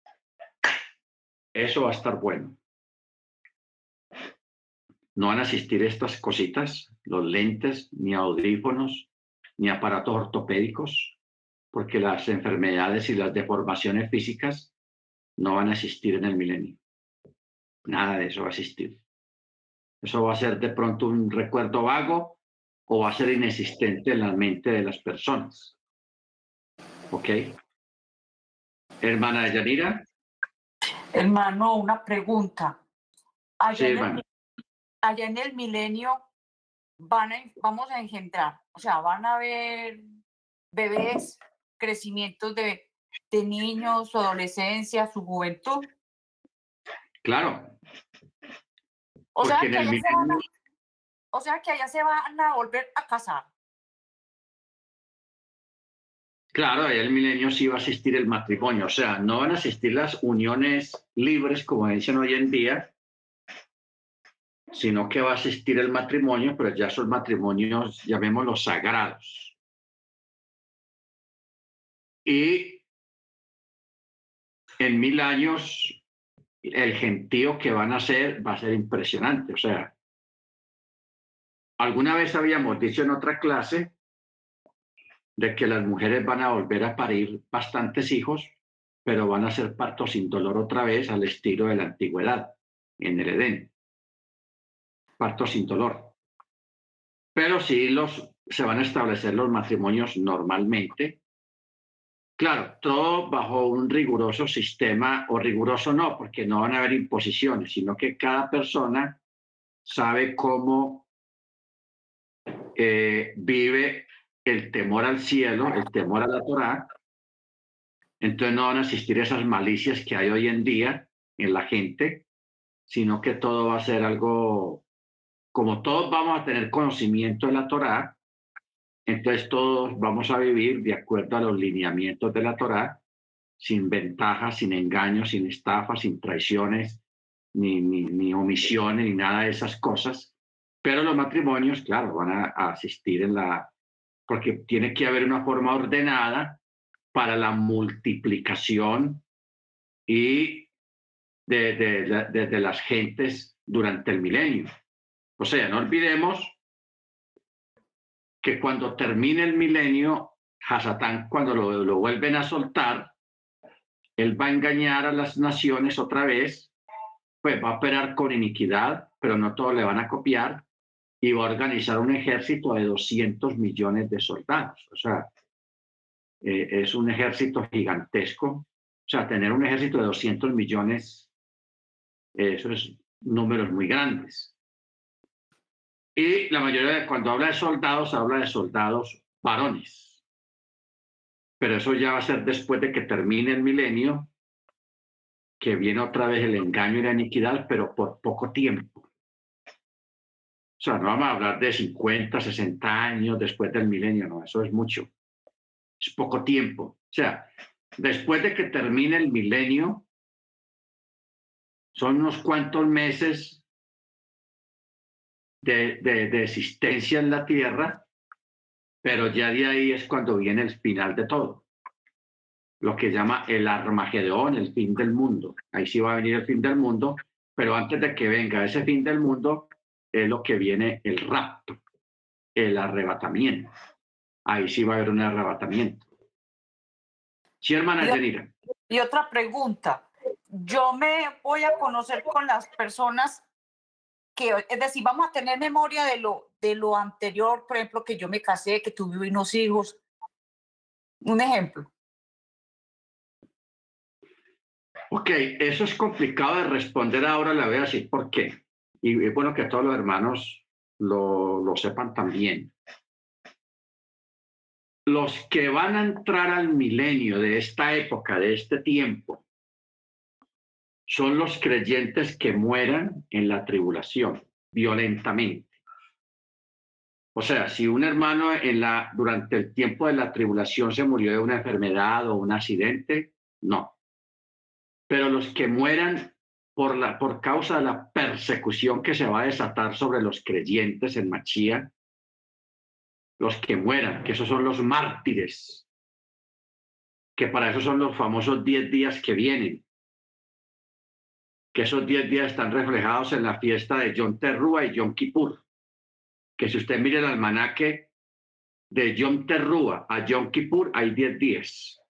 Eso va a estar bueno. No van a asistir estas cositas, los lentes, ni audífonos, ni aparatos ortopédicos, porque las enfermedades y las deformaciones físicas no van a existir en el milenio. Nada de eso va a existir. Eso va a ser de pronto un recuerdo vago o va a ser inexistente en la mente de las personas. Ok. Hermana Yanira. Hermano, una pregunta. Allá, en, el, milenio van vamos a engendrar, o sea, van a haber bebés, crecimientos de, de niños, su adolescencia, su juventud. Claro. O sea, que allá o sea que allá se van a volver a casar. Claro, ahí el milenio sí va a asistir el matrimonio, o sea, no van a asistir las uniones libres, como dicen hoy en día, sino que va a asistir el matrimonio, pero ya son matrimonios, llamémoslos sagrados. Y en mil años, el gentío que van a hacer va a ser impresionante. O sea, alguna vez habíamos dicho en otra clase de que las mujeres van a volver a parir bastantes hijos, pero van a ser partos sin dolor otra vez al estilo de la antigüedad, en el Edén. Partos sin dolor. Pero sí los, se van a establecer los matrimonios normalmente. Claro, todo bajo un riguroso sistema, o riguroso no, porque no van a haber imposiciones, sino que cada persona sabe cómo eh, vive el temor al cielo, el temor a la Torá, entonces no van a existir esas malicias que hay hoy en día en la gente, sino que todo va a ser algo, como todos vamos a tener conocimiento de la Torá, entonces todos vamos a vivir de acuerdo a los lineamientos de la Torá, sin ventajas, sin engaños, sin estafas, sin traiciones, ni, omisiones, ni nada de esas cosas. Pero los matrimonios, claro, van a asistir en la, porque tiene que haber una forma ordenada para la multiplicación y de, de, las gentes durante el milenio. O sea, no olvidemos que cuando termine el milenio, Hasatán, cuando lo, vuelven a soltar, él va a engañar a las naciones otra vez, pues va a operar con iniquidad, pero no todos le van a copiar, y va a organizar un ejército de 200 millones de soldados. O sea, eh, es un ejército gigantesco. O sea, tener un ejército de 200 millones Esos números muy grandes. Y la mayoría, cuando habla de soldados, habla de soldados varones. Pero eso ya va a ser después de que termine el milenio, que viene otra vez el engaño y la iniquidad, pero por poco tiempo. O sea, no vamos a hablar de 50, 60 años después del milenio, no, eso es mucho. Es poco tiempo. O sea, después de que termine el milenio, son unos cuantos meses de, de, existencia en la tierra, pero ya de ahí es cuando viene el final de todo. Lo que llama el Armagedón, el fin del mundo. Ahí sí va a venir el fin del mundo, pero antes de que venga ese fin del mundo, es lo que viene el rapto, el arrebatamiento. Ahí sí va a haber un arrebatamiento. Sí, hermana y, y otra pregunta. Yo me voy a conocer con las personas que, es decir, vamos a tener memoria de lo, de lo anterior, por ejemplo, que yo me casé, que tuve unos hijos. Un ejemplo. Ok, eso es complicado de responder ahora, la voy a decir por qué. Y es bueno que todos los hermanos lo, lo sepan también. Los que van a entrar al milenio de esta época, de este tiempo, son los creyentes que mueran en la tribulación violentamente. O sea, si un hermano durante el tiempo de la tribulación se murió de una enfermedad o un accidente, no. Pero los que mueran por, la, por causa de la persecución que se va a desatar sobre los creyentes en Machía, los que mueran, que esos son los mártires, que para eso son los famosos diez días que vienen, que esos 10 días están reflejados en la fiesta de Yom Terrúa y Yom Kippur. Que si usted mira el almanaque de Yom Terrúa a Yom Kippur, hay 10 días.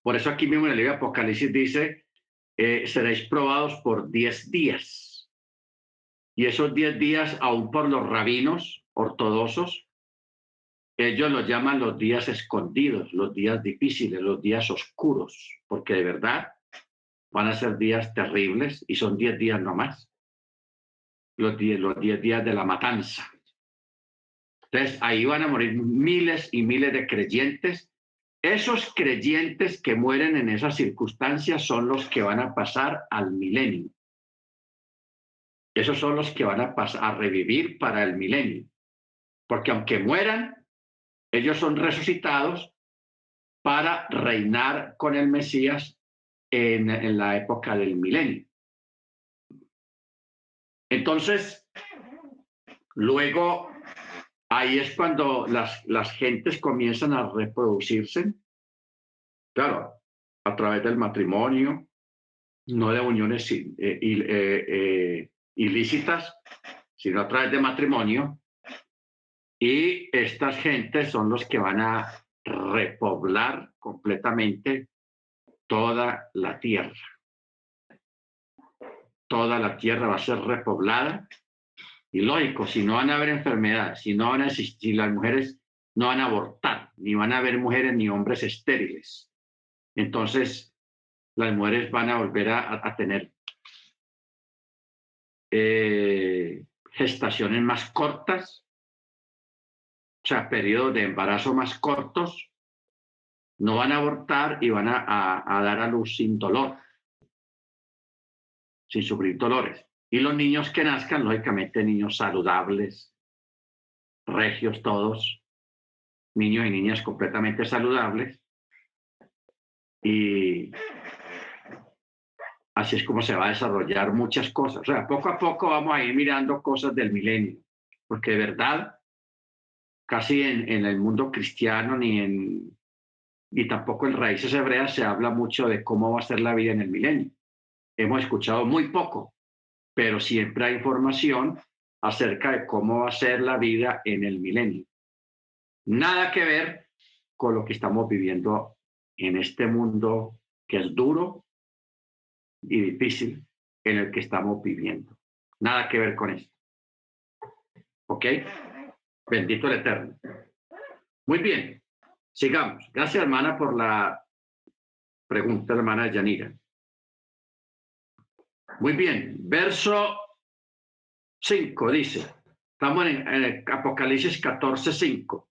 Por eso aquí mismo en el libro de Apocalipsis dice, eh, seréis probados por 10 días. Y esos 10 días, aún por los rabinos ortodoxos, ellos los llaman los días escondidos, los días difíciles, los días oscuros, porque de verdad van a ser días terribles y son 10 días nomás. Los 10 los diez días de la matanza. Entonces, ahí van a morir miles y miles de creyentes. Esos creyentes que mueren en esas circunstancias son los que van a pasar al milenio. Esos son los que van a pasar a revivir para el milenio. Porque aunque mueran, ellos son resucitados para reinar con el Mesías en, la época del milenio. Entonces, luego ahí es cuando las, las gentes comienzan a reproducirse, claro, a través del matrimonio, no de uniones eh, eh, eh, ilícitas, sino a través de matrimonio. Y estas gentes son los que van a repoblar completamente toda la tierra. Toda la tierra va a ser repoblada. Y lógico, si no van a haber enfermedades, si no van a existir, las mujeres no van a abortar, ni van a haber mujeres ni hombres estériles. Entonces, las mujeres van a volver a, tener eh, gestaciones más cortas, o sea, periodos de embarazo más cortos, no van a abortar y van a, dar a luz sin dolor, sin sufrir dolores. Y los niños que nazcan, lógicamente, niños saludables, regios todos, niños y niñas completamente saludables. Y así es como se va a desarrollar muchas cosas. O sea, poco a poco vamos a ir mirando cosas del milenio, porque de verdad, casi en, en el mundo cristiano ni en y tampoco en Raíces Hebreas se habla mucho de cómo va a ser la vida en el milenio. Hemos escuchado muy poco, pero siempre hay información acerca de cómo va a ser la vida en el milenio. Nada que ver con lo que estamos viviendo en este mundo que es duro y difícil en el que estamos viviendo. Nada que ver con esto. ¿Ok? Bendito el Eterno. Muy bien. Sigamos. Gracias, hermana, por la pregunta, hermana Yanira. Muy bien, verso 5 dice, estamos en, Apocalipsis 14, 5.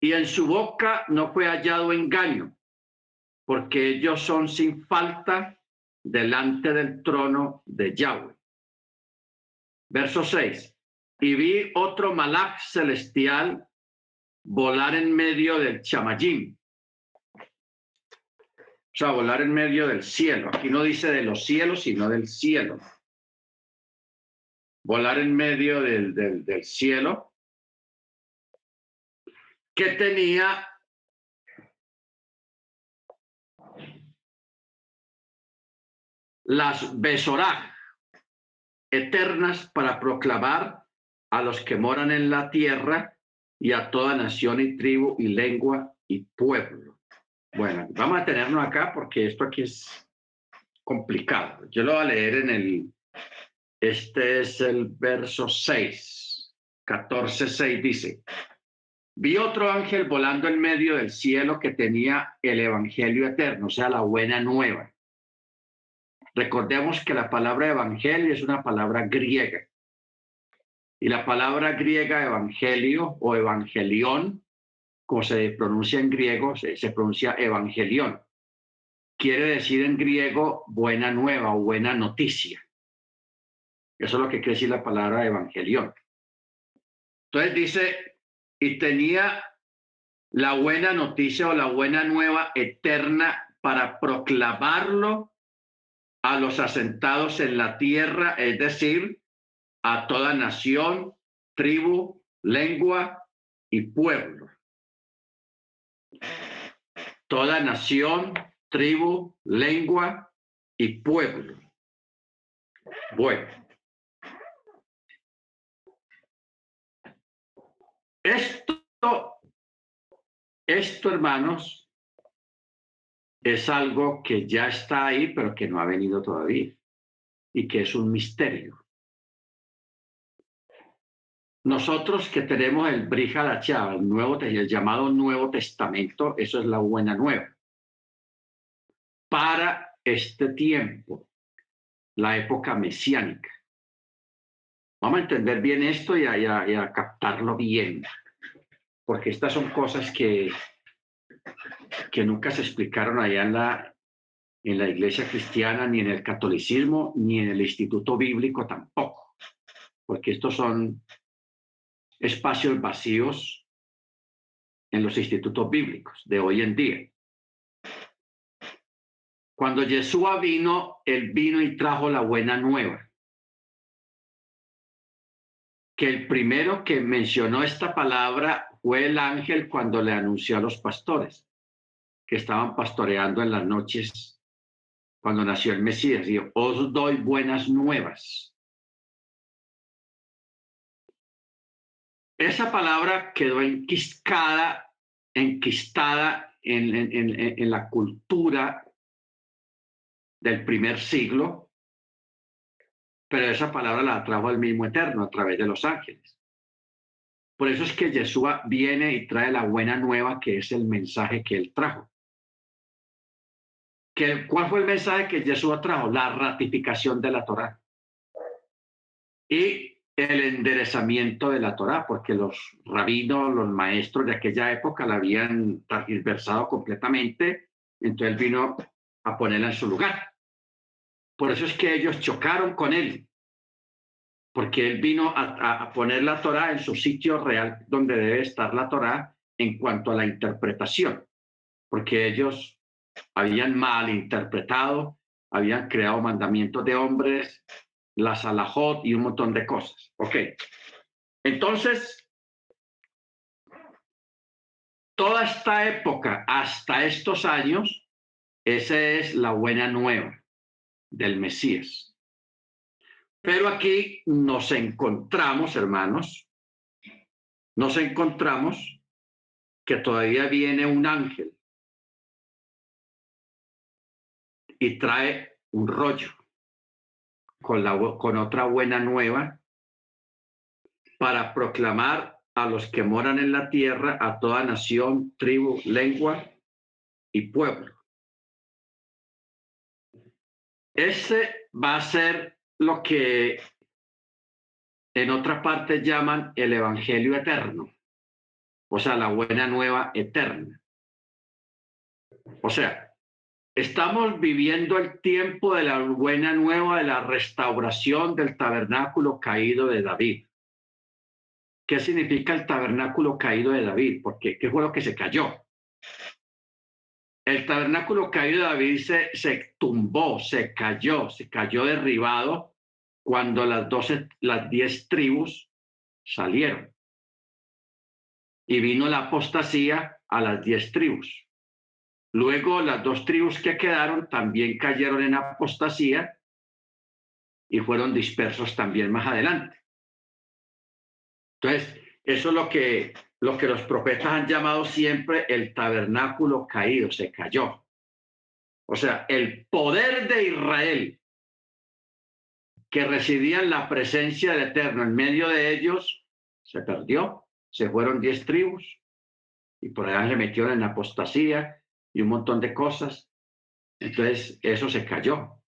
Y en su boca no fue hallado engaño, porque ellos son sin falta delante del trono de Yahweh. Verso 6. Y vi otro malach celestial volar en medio del chamayín. O sea, volar en medio del cielo. Aquí no dice de los cielos, sino del cielo. Volar en medio del, del, del cielo. Que tenía las besorá eternas para proclamar a los que moran en la tierra y a toda nación y tribu y lengua y pueblo. Bueno, vamos a tenernos acá porque esto aquí es complicado. Yo lo voy a leer en el, este es el verso 6, 14, 6 dice, vi otro ángel volando en medio del cielo que tenía el evangelio eterno, o sea, la buena nueva Recordemos que la palabra evangelio es una palabra griega. Y la palabra griega evangelio o evangelión, como se pronuncia en griego, se, pronuncia evangelión. Quiere decir en griego buena nueva o buena noticia. Eso es lo que quiere decir la palabra evangelión. Entonces dice, y tenía la buena noticia o la buena nueva eterna para proclamarlo a los asentados en la tierra, es decir, a toda nación, tribu, lengua y pueblo. Toda nación, tribu, lengua y pueblo. Bueno. Esto, esto, hermanos, es algo que ya está ahí, pero que no ha venido todavía y que es un misterio. Nosotros que tenemos el Brihadacha, el, nuevo, el llamado Nuevo Testamento, eso es la buena nueva. Para este tiempo, la época mesiánica. Vamos a entender bien esto y y a captarlo bien, porque estas son cosas que que nunca se explicaron allá en la, en la iglesia cristiana, ni en el catolicismo, ni en el instituto bíblico tampoco, porque estos son espacios vacíos en los institutos bíblicos de hoy en día. Cuando Yeshua vino, él vino y trajo la buena nueva. Que el primero que mencionó esta palabra fue el ángel cuando le anunció a los pastores que estaban pastoreando en las noches cuando nació el Mesías. Dijo, os doy buenas nuevas. Esa palabra quedó enquistada, enquistada en, la cultura del primer siglo, pero esa palabra la trajo el mismo Eterno a través de los ángeles. Por eso es que Yeshua viene y trae la buena nueva, que es el mensaje que él trajo. ¿Cuál fue el mensaje que Jesús trajo? La ratificación de la Torá y el enderezamiento de la Torá, porque los rabinos, los maestros de aquella época la habían transversado completamente, entonces él vino a ponerla en su lugar. Por eso es que ellos chocaron con él, porque él vino a, poner la Torá en su sitio real donde debe estar la Torá en cuanto a la interpretación, porque ellos habían malinterpretado, habían creado mandamientos de hombres, la salahot y un montón de cosas. Ok. Entonces, toda esta época, hasta estos años, esa es la buena nueva del Mesías. Pero aquí nos encontramos, hermanos, nos encontramos que todavía viene un ángel y trae un rollo con, la, con otra buena nueva para proclamar a los que moran en la tierra, a toda nación, tribu, lengua y pueblo. Ese va a ser lo que en otra parte llaman el Evangelio eterno, o sea, la buena nueva eterna. O sea, estamos viviendo el tiempo de la buena nueva, de la restauración del tabernáculo caído de David. ¿Qué significa el tabernáculo caído de David? Porque ¿qué fue lo que se cayó? El tabernáculo caído de David se, se tumbó, se cayó, se cayó derribado cuando las doce, las diez tribus salieron. Y vino la apostasía a las diez tribus. Luego las dos tribus que quedaron también cayeron en apostasía y fueron dispersos también más adelante. Entonces, eso es lo que, lo que los profetas han llamado siempre el tabernáculo caído, se cayó. O sea, el poder de Israel que residía en la presencia del Eterno en medio de ellos, se perdió, se fueron diez tribus y por allá se metieron en apostasía y un montón de cosas. Entonces, eso se cayó.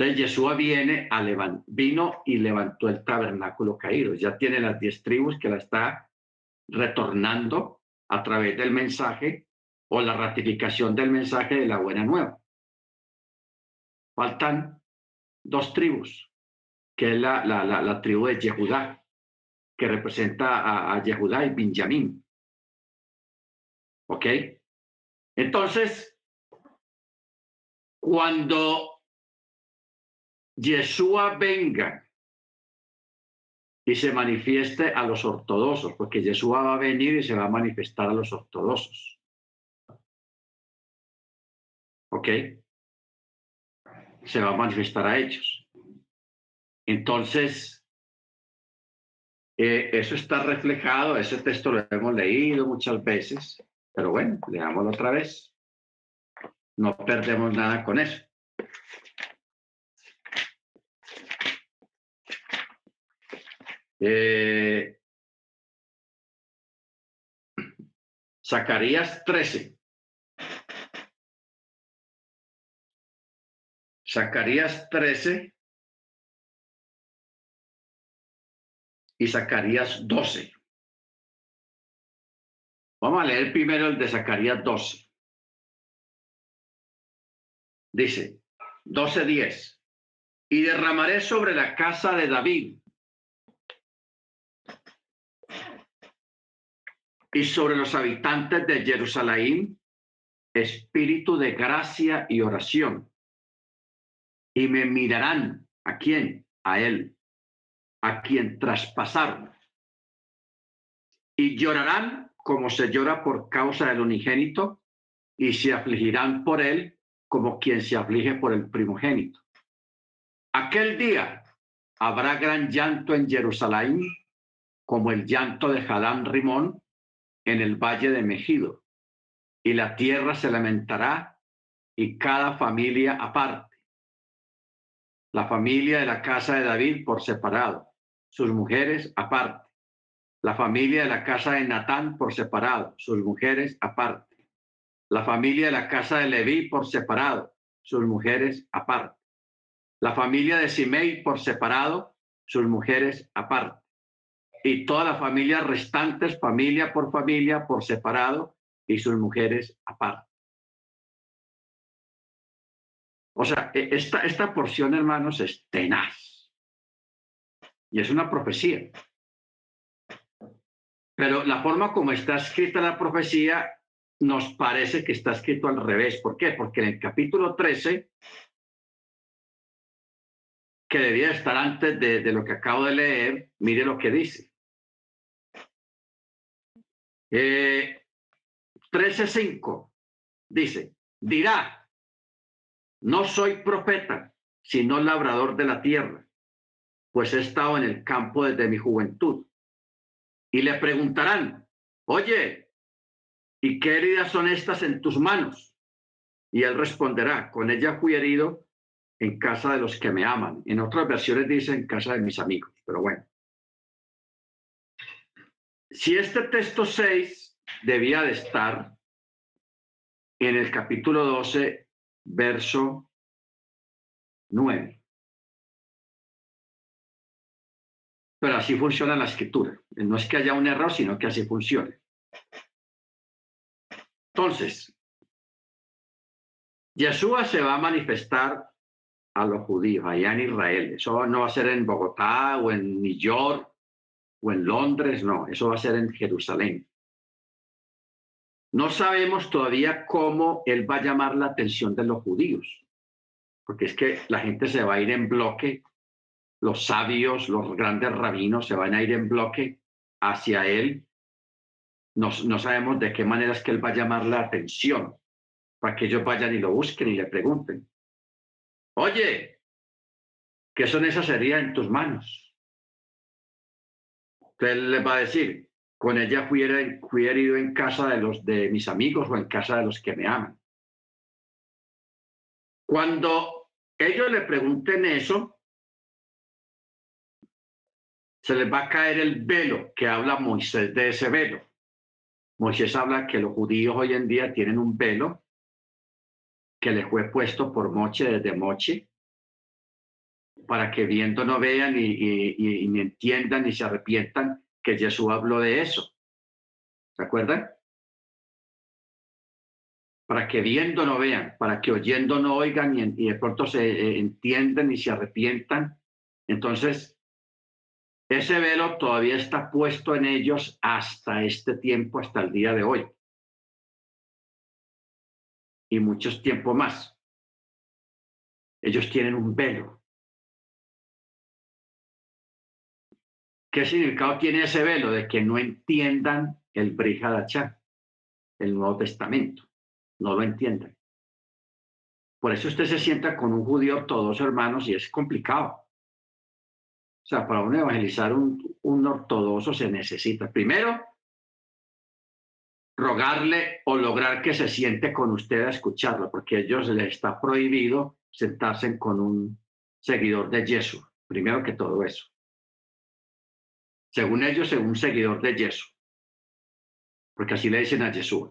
Entonces Yeshua viene a vino y levantó el tabernáculo caído. Ya tiene las diez tribus que la está retornando a través del mensaje o la ratificación del mensaje de la buena nueva. Faltan dos tribus, que es la, la, la, tribu de Yehudá, que representa a, a y Benjamín. ¿Ok? Entonces, cuando Yeshua venga y se manifieste a los ortodoxos, porque Yeshua va a venir y se va a manifestar a los ortodoxos. ¿Ok? Se va a manifestar a ellos. Entonces, eh, eso está reflejado, ese texto lo hemos leído muchas veces, pero bueno, leámoslo otra vez. No perdemos nada con eso. Eh, Zacarías 13. Zacarías 13 y Zacarías 12. Vamos a leer primero el de Zacarías 12. Dice, 12.10. Y derramaré sobre la casa de David y sobre los habitantes de Jerusalén espíritu de gracia y oración. Y me mirarán a quién, a él, a quien traspasaron. Y llorarán como se llora por causa del unigénito, y se afligirán por él como quien se aflige por el primogénito. Aquel día habrá gran llanto en Jerusalén, como el llanto de Jadán Rimón en el valle de Mejido, y la tierra se lamentará y cada familia aparte. La familia de la casa de David por separado, sus mujeres aparte. La familia de la casa de Natán por separado, sus mujeres aparte. La familia de la casa de Leví por separado, sus mujeres aparte. La familia de Simei por separado, sus mujeres aparte y toda la familia restantes, familia por familia, por separado, y sus mujeres aparte. O sea, e, esta, esta porción, hermanos, es tenaz. Y es una profecía. Pero la forma como está escrita la profecía nos parece que está escrito al revés. ¿Por qué? Porque en el capítulo 13, que debía estar antes de, lo que acabo de leer, mire lo que dice. Eh, 13.5 dice, dirá, no soy profeta, sino labrador de la tierra, pues he estado en el campo desde mi juventud. Y le preguntarán, oye, ¿y qué heridas son estas en tus manos? Y él responderá, con ella fui herido en casa de los que me aman. En otras versiones dice en casa de mis amigos, pero bueno. Si este texto 6 debía de estar en el capítulo 12, verso nueve. Pero así funciona la escritura. No es que haya un error, sino que así funciona. Entonces, Yeshua se va a manifestar a los judíos allá en Israel. Eso no va a ser en Bogotá o en New York o en Londres, no, eso va a ser en Jerusalén. No sabemos todavía cómo él va a llamar la atención de los judíos, porque es que la gente se va a ir en bloque, los sabios, los grandes rabinos se van a ir en bloque hacia él. No, sabemos de qué manera es que él va a llamar la atención para que ellos vayan y lo busquen y le pregunten. Oye, ¿qué son esas heridas en tus manos? Él les va a decir, con ella fui, fui herido en casa de los de mis amigos o en casa de los que me aman. Cuando ellos le pregunten eso, se les va a caer el velo que habla Moisés de ese velo. Moisés habla que los judíos hoy en día tienen un velo que le fue puesto por Moche desde Moche, para que viendo no vean y, ni entiendan ni se arrepientan que Jesús habló de eso. ¿Se acuerdan? Para que viendo no vean, para que oyendo no oigan y, de pronto se eh, entiendan y se arrepientan. Entonces, ese velo todavía está puesto en ellos hasta este tiempo, hasta el día de hoy y muchos tiempo más. Ellos tienen un velo. ¿Qué significado tiene ese velo? De que no entiendan el Brihadachá, el Nuevo Testamento. No lo entiendan. Por eso usted se sienta con un judío ortodoxo, hermanos, y es complicado. O sea, para uno evangelizar un, un ortodoxo se necesita, primero, rogarle o lograr que se siente con usted a escucharlo, porque a ellos les está prohibido sentarse con un seguidor de Jesús. Primero que todo eso. Según ellos, según un seguidor de Jesús. Porque así le dicen a Jesús.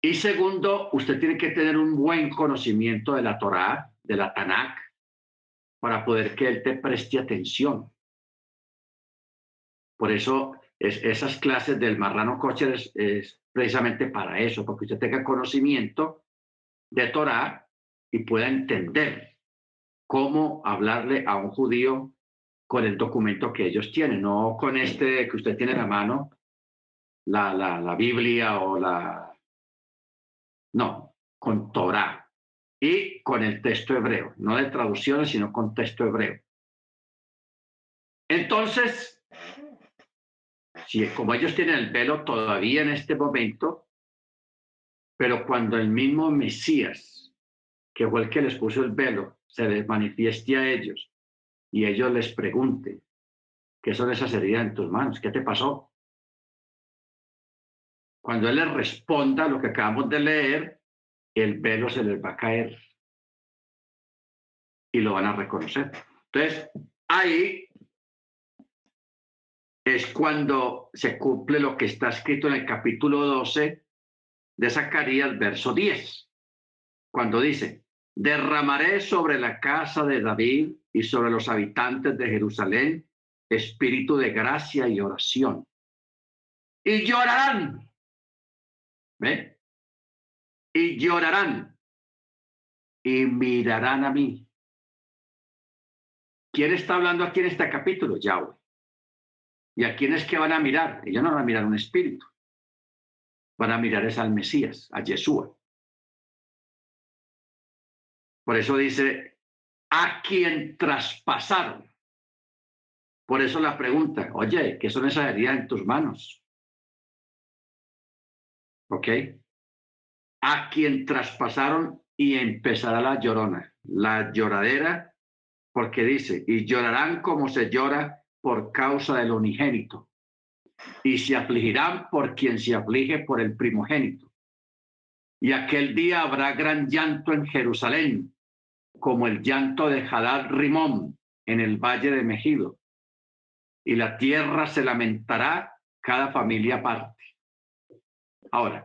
Y segundo, usted tiene que tener un buen conocimiento de la Torá, de la Tanakh, para poder que él te preste atención. Por eso esas clases del marrano coche es, precisamente para eso, porque usted tenga conocimiento de Torah y pueda entender cómo hablarle a un judío con el documento que ellos tienen, no con este que usted tiene en la mano, la, la, la Biblia o la... No, con Torah y con el texto hebreo, no de traducciones, sino con texto hebreo. Entonces, si como ellos tienen el velo todavía en este momento, pero cuando el mismo Mesías, que fue el que les puso el velo, se les manifieste a ellos y ellos les pregunten, ¿qué son esas heridas en tus manos? ¿Qué te pasó? Cuando Él les responda lo que acabamos de leer, el velo se les va a caer y lo van a reconocer. Entonces, ahí es cuando se cumple lo que está escrito en el capítulo 12 de Zacarías, verso 10, cuando dice, derramaré sobre la casa de David y sobre los habitantes de Jerusalén espíritu de gracia y oración. Y llorarán. ¿Ve? Y llorarán. Y mirarán a mí. ¿Quién está hablando aquí en este capítulo? Yahweh. ¿Y a quién es que van a mirar? Ellos no van a mirar un espíritu. Van a mirar es al Mesías, a Yeshua. Por eso dice, a quien traspasaron. Por eso la pregunta, oye, ¿qué son esas heridas en tus manos? ¿Ok? A quien traspasaron y empezará la llorona, la lloradera, porque dice, y llorarán como se llora por causa del unigénito, y se afligirán por quien se aflige por el primogénito. Y aquel día habrá gran llanto en Jerusalén, como el llanto de Hadad Rimón en el valle de Mejido. Y la tierra se lamentará cada familia aparte. Ahora,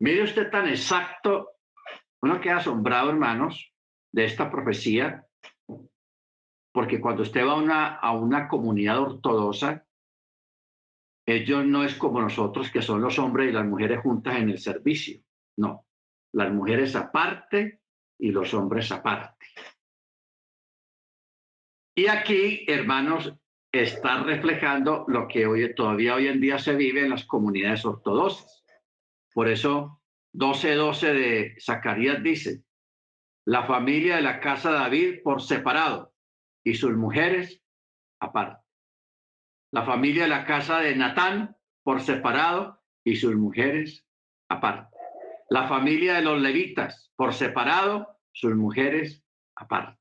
mire usted tan exacto, uno queda asombrado, hermanos, de esta profecía, porque cuando usted va a una, a una comunidad ortodoxa, ellos no es como nosotros, que son los hombres y las mujeres juntas en el servicio. No, las mujeres aparte y los hombres aparte. Y aquí, hermanos, está reflejando lo que hoy, todavía hoy en día se vive en las comunidades ortodoxas. Por eso, 12.12 de Zacarías dice, la familia de la casa de David por separado y sus mujeres aparte. La familia de la casa de Natán por separado y sus mujeres aparte. La familia de los levitas por separado, sus mujeres aparte.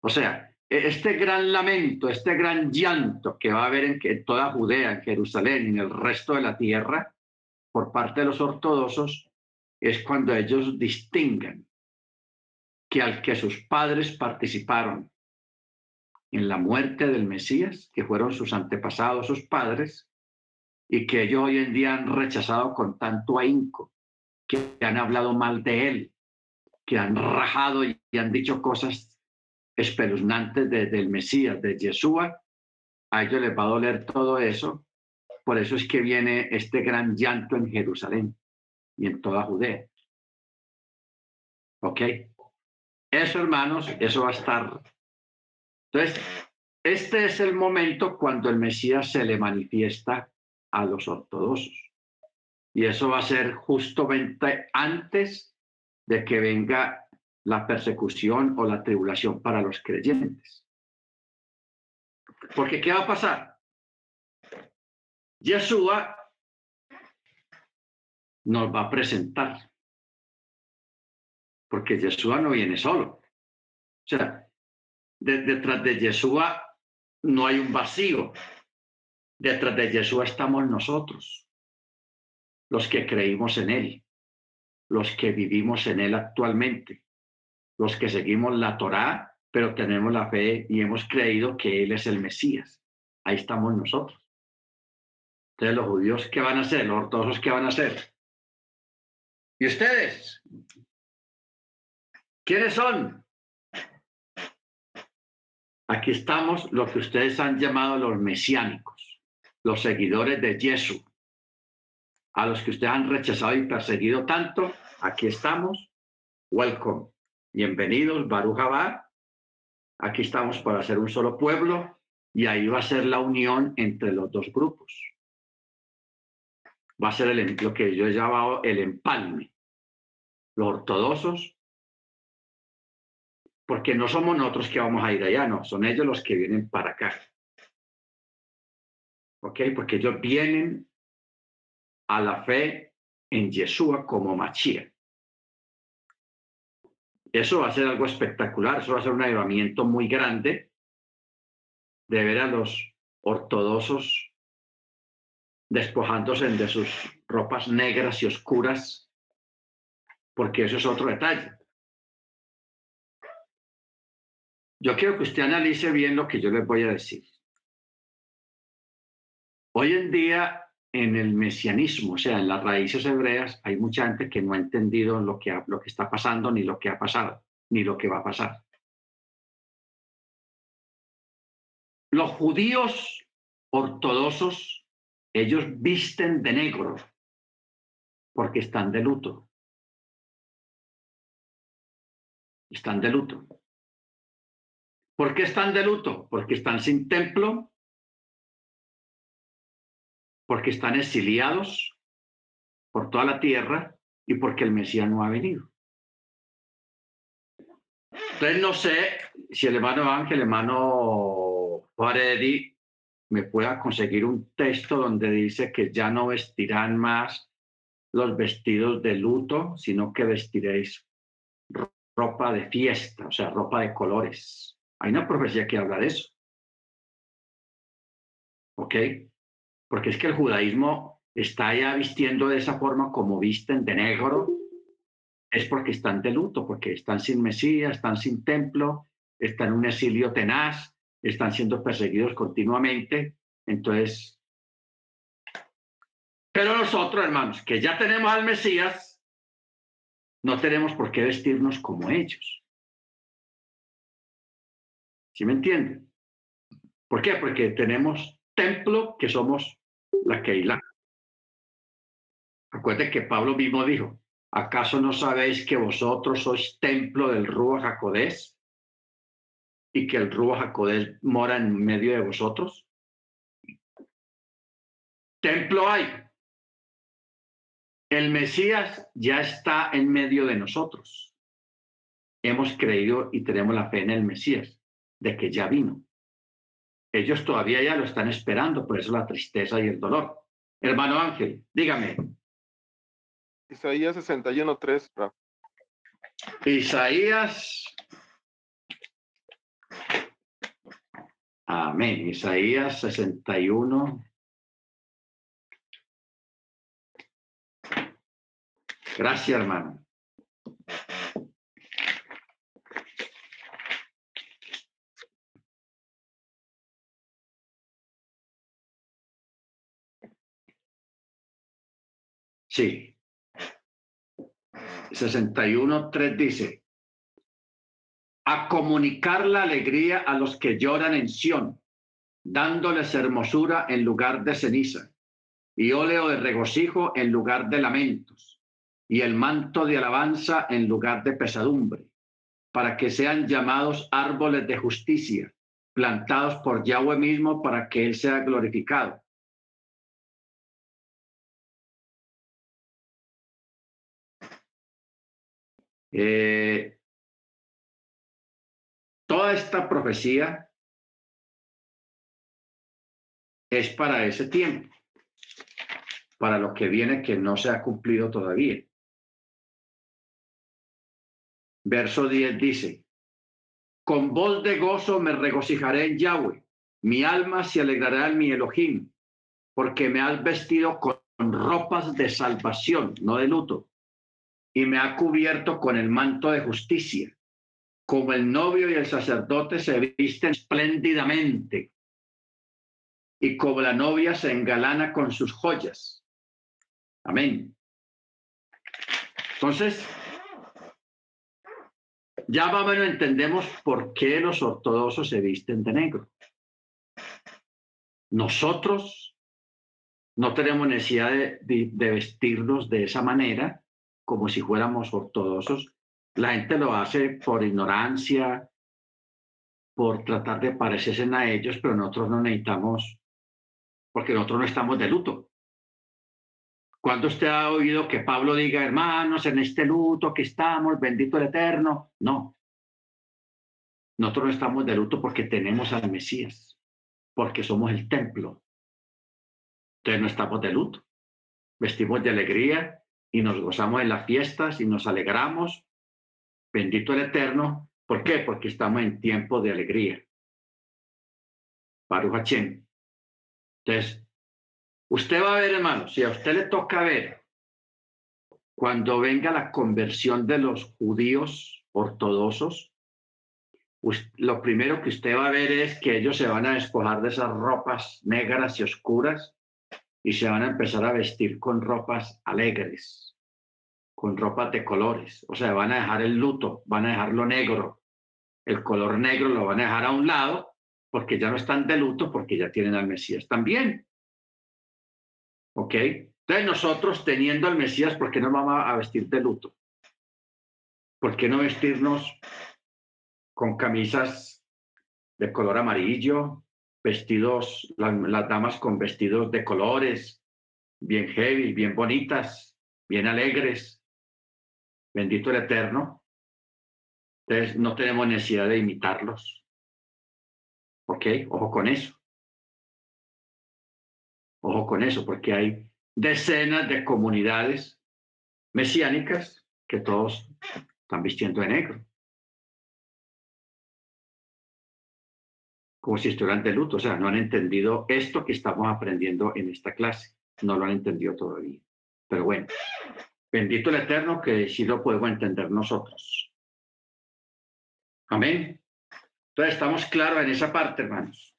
O sea, e-, este gran lamento, este gran llanto que va a haber en, toda Judea, en Jerusalén y en el resto de la tierra por parte de los ortodoxos, es cuando ellos distinguen que al que sus padres participaron en la muerte del Mesías, que fueron sus antepasados, sus padres, y que ellos hoy en día han rechazado con tanto ahínco, que han hablado mal de él, que han rajado y han dicho cosas espeluznantes del Mesías, de Yeshua, a ellos les va a doler todo eso. Por eso es que viene este gran llanto en Jerusalén y en toda Judea. ¿Ok? Eso, hermanos, eso va a estar. Entonces, este es el momento cuando el Mesías se le manifiesta a los ortodoxos. Y eso va a ser justamente antes de que venga la persecución o la tribulación para los creyentes. Porque ¿qué va a pasar? Yeshua nos va a presentar. Porque Yeshua no viene solo. O sea, detrás de Yeshua no hay un vacío. Detrás de Yeshua estamos nosotros, los que creímos en Él, los que vivimos en Él actualmente los que seguimos la Torá, pero tenemos la fe y hemos creído que Él es el Mesías. Ahí estamos nosotros. Entonces, los judíos, ¿qué van a hacer? Los ortodoxos, ¿qué van a hacer? ¿Y ustedes? ¿Quiénes son? Aquí estamos lo que ustedes han llamado los mesiánicos, los seguidores de Jesús, a los que ustedes han rechazado y perseguido tanto. Aquí estamos. Welcome. Bienvenidos, Baruch Aquí estamos para hacer un solo pueblo y ahí va a ser la unión entre los dos grupos. Va a ser el, lo que yo he llamado el empalme. Los ortodoxos, porque no somos nosotros que vamos a ir allá, no, son ellos los que vienen para acá. ¿Ok? Porque ellos vienen a la fe en Yeshua como Machía. Eso va a ser algo espectacular, eso va a ser un ayudamiento muy grande de ver a los ortodoxos despojándose de sus ropas negras y oscuras, porque eso es otro detalle. Yo quiero que usted analice bien lo que yo les voy a decir. Hoy en día en el mesianismo, o sea, en las raíces hebreas, hay mucha gente que no ha entendido lo que, lo que está pasando, ni lo que ha pasado, ni lo que va a pasar. Los judíos ortodoxos, ellos visten de negro porque están de luto. Están de luto. ¿Por qué están de luto? Porque están sin templo, porque están exiliados por toda la tierra y porque el Mesías no ha venido. Entonces no sé si el hermano Ángel, el hermano Faredi, me pueda conseguir un texto donde dice que ya no vestirán más los vestidos de luto, sino que vestiréis ropa de fiesta, o sea, ropa de colores. Hay una profecía que habla de eso. ¿Ok? porque es que el judaísmo está ya vistiendo de esa forma como visten de negro, es porque están de luto, porque están sin Mesías, están sin templo, están en un exilio tenaz, están siendo perseguidos continuamente. Entonces, pero nosotros, hermanos, que ya tenemos al Mesías, no tenemos por qué vestirnos como ellos. ¿Sí me entienden? ¿Por qué? Porque tenemos templo que somos la Keilah. Acuérdense que Pablo mismo dijo, ¿acaso no sabéis que vosotros sois templo del Rúa Jacodés y que el Rúa Jacodés mora en medio de vosotros? Templo hay. El Mesías ya está en medio de nosotros. Hemos creído y tenemos la fe en el Mesías, de que ya vino. Ellos todavía ya lo están esperando, por eso la tristeza y el dolor. Hermano Ángel, dígame. Isaías 61.3. Isaías. Amén. Isaías 61. Gracias, hermano. Sí. 61.3 dice, a comunicar la alegría a los que lloran en Sión, dándoles hermosura en lugar de ceniza y óleo de regocijo en lugar de lamentos y el manto de alabanza en lugar de pesadumbre, para que sean llamados árboles de justicia, plantados por Yahweh mismo para que Él sea glorificado. Eh, toda esta profecía es para ese tiempo, para lo que viene que no se ha cumplido todavía. Verso 10 dice, con voz de gozo me regocijaré en Yahweh, mi alma se alegrará en mi Elohim, porque me has vestido con ropas de salvación, no de luto y me ha cubierto con el manto de justicia, como el novio y el sacerdote se visten espléndidamente, y como la novia se engalana con sus joyas. Amén. Entonces, ya más o entendemos por qué los ortodoxos se visten de negro. Nosotros no tenemos necesidad de, de vestirnos de esa manera como si fuéramos ortodoxos. La gente lo hace por ignorancia, por tratar de parecerse a ellos, pero nosotros no necesitamos, porque nosotros no estamos de luto. ¿Cuándo usted ha oído que Pablo diga, hermanos, en este luto que estamos, bendito el Eterno? No. Nosotros no estamos de luto porque tenemos al Mesías, porque somos el templo. Entonces no estamos de luto. Vestimos de alegría y nos gozamos en las fiestas y nos alegramos. Bendito el Eterno. ¿Por qué? Porque estamos en tiempo de alegría. Baruch Hashem. Entonces, usted va a ver, hermano, si a usted le toca ver cuando venga la conversión de los judíos ortodoxos, lo primero que usted va a ver es que ellos se van a despojar de esas ropas negras y oscuras y se van a empezar a vestir con ropas alegres, con ropas de colores. O sea, van a dejar el luto, van a dejar lo negro. El color negro lo van a dejar a un lado porque ya no están de luto, porque ya tienen al Mesías también. ¿Ok? Entonces nosotros teniendo al Mesías, ¿por qué no vamos a vestir de luto? ¿Por qué no vestirnos con camisas de color amarillo, vestidos, las, damas con vestidos de colores, bien heavy, bien bonitas, bien alegres. Bendito el Eterno. Entonces no tenemos necesidad de imitarlos. ¿Ok? Ojo con eso. Ojo con eso, porque hay decenas de comunidades mesiánicas que todos están vistiendo de negro. como si estuvieran de luto, o sea, no han entendido esto que estamos aprendiendo en esta clase, no lo han entendido todavía. Pero bueno, bendito el Eterno que sí lo podemos entender nosotros. Amén. Entonces estamos claros en esa parte, hermanos.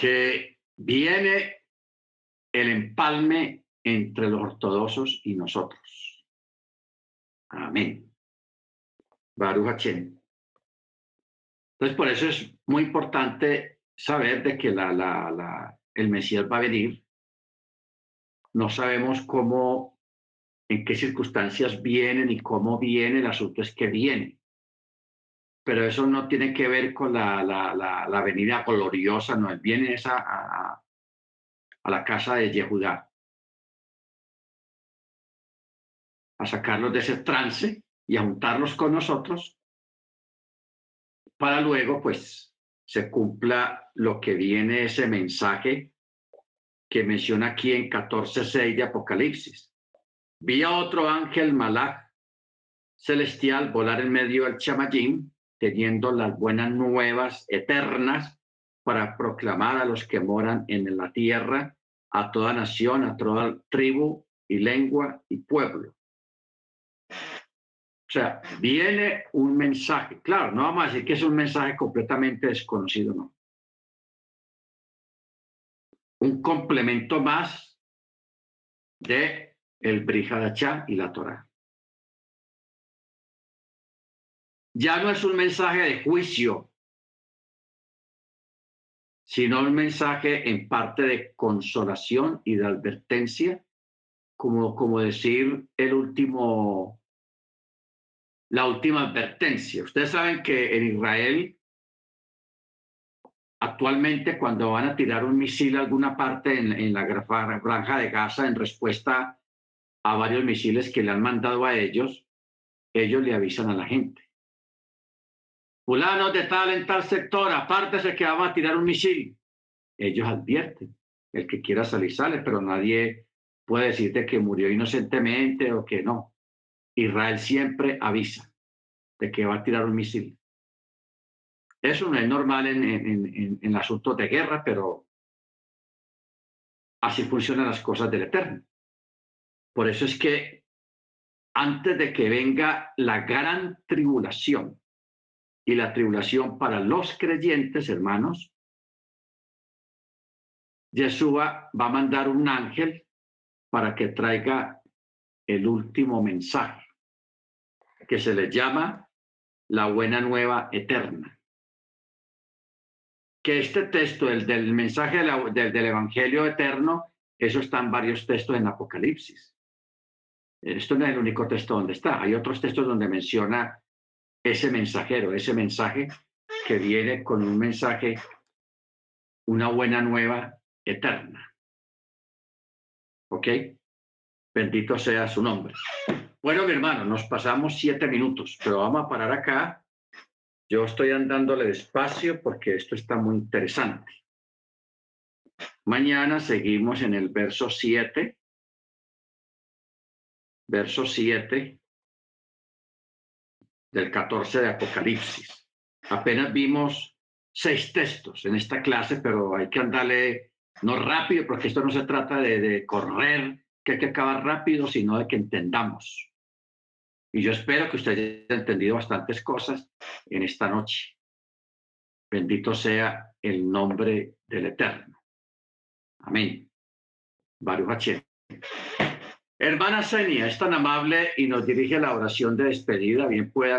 Que viene el empalme entre los ortodoxos y nosotros. Amén. Baruch Hashem. Entonces, por eso es muy importante saber de que la, la, el Mesías va a venir. No sabemos cómo, en qué circunstancias viene ni cómo viene, el asunto es que viene. Pero eso no tiene que ver con la, la, la, la venida gloriosa, no, él viene esa, a, a la casa de Yehudá, a sacarlos de ese trance y a juntarlos con nosotros para luego, pues, se cumpla lo que viene ese mensaje que menciona aquí en 14.6 de Apocalipsis. Vi a otro ángel malach celestial volar en medio del chamayim, teniendo las buenas nuevas eternas para proclamar a los que moran en la tierra, a toda nación, a toda tribu y lengua y pueblo. O sea, viene un mensaje. Claro, no vamos a decir que es un mensaje completamente desconocido, no. Un complemento más de el Brihadachá y la Torah. Ya no es un mensaje de juicio, sino un mensaje en parte de consolación y de advertencia, como, como decir el último la última advertencia. Ustedes saben que en Israel, actualmente cuando van a tirar un misil a alguna parte en, la granja de Gaza en respuesta a varios misiles que le han mandado a ellos, ellos le avisan a la gente. Fulano de tal en tal sector, apártese que vamos a tirar un misil. Ellos advierten. El que quiera salir sale, pero nadie puede decirte que murió inocentemente o que no. Israel siempre avisa de que va a tirar un misil. Eso no es normal en, en, en, asuntos de guerra, pero así funcionan las cosas del Eterno. Por eso es que antes de que venga la gran tribulación y la tribulación para los creyentes, hermanos, Yeshua va a mandar un ángel para que traiga el último mensaje que se le llama la buena nueva eterna. Que este texto, el del mensaje del, Evangelio eterno, eso está en varios textos en Apocalipsis. Esto no es el único texto donde está. Hay otros textos donde menciona ese mensajero, ese mensaje que viene con un mensaje, una buena nueva eterna. ¿Ok? Bendito sea su nombre. Bueno, mi hermano, nos pasamos siete minutos, pero vamos a parar acá. Yo estoy andándole despacio porque esto está muy interesante. Mañana seguimos en el verso 7. Verso 7 del 14 de Apocalipsis. Apenas vimos seis textos en esta clase, pero hay que andarle no rápido, porque esto no se trata de, de correr, que hay que acabar rápido, sino de que entendamos. Y yo espero que usted haya entendido bastantes cosas en esta noche. Bendito sea el nombre del Eterno. Amén. Baruch Hermana Senia es tan amable y nos dirige la oración de despedida. Bien pueda.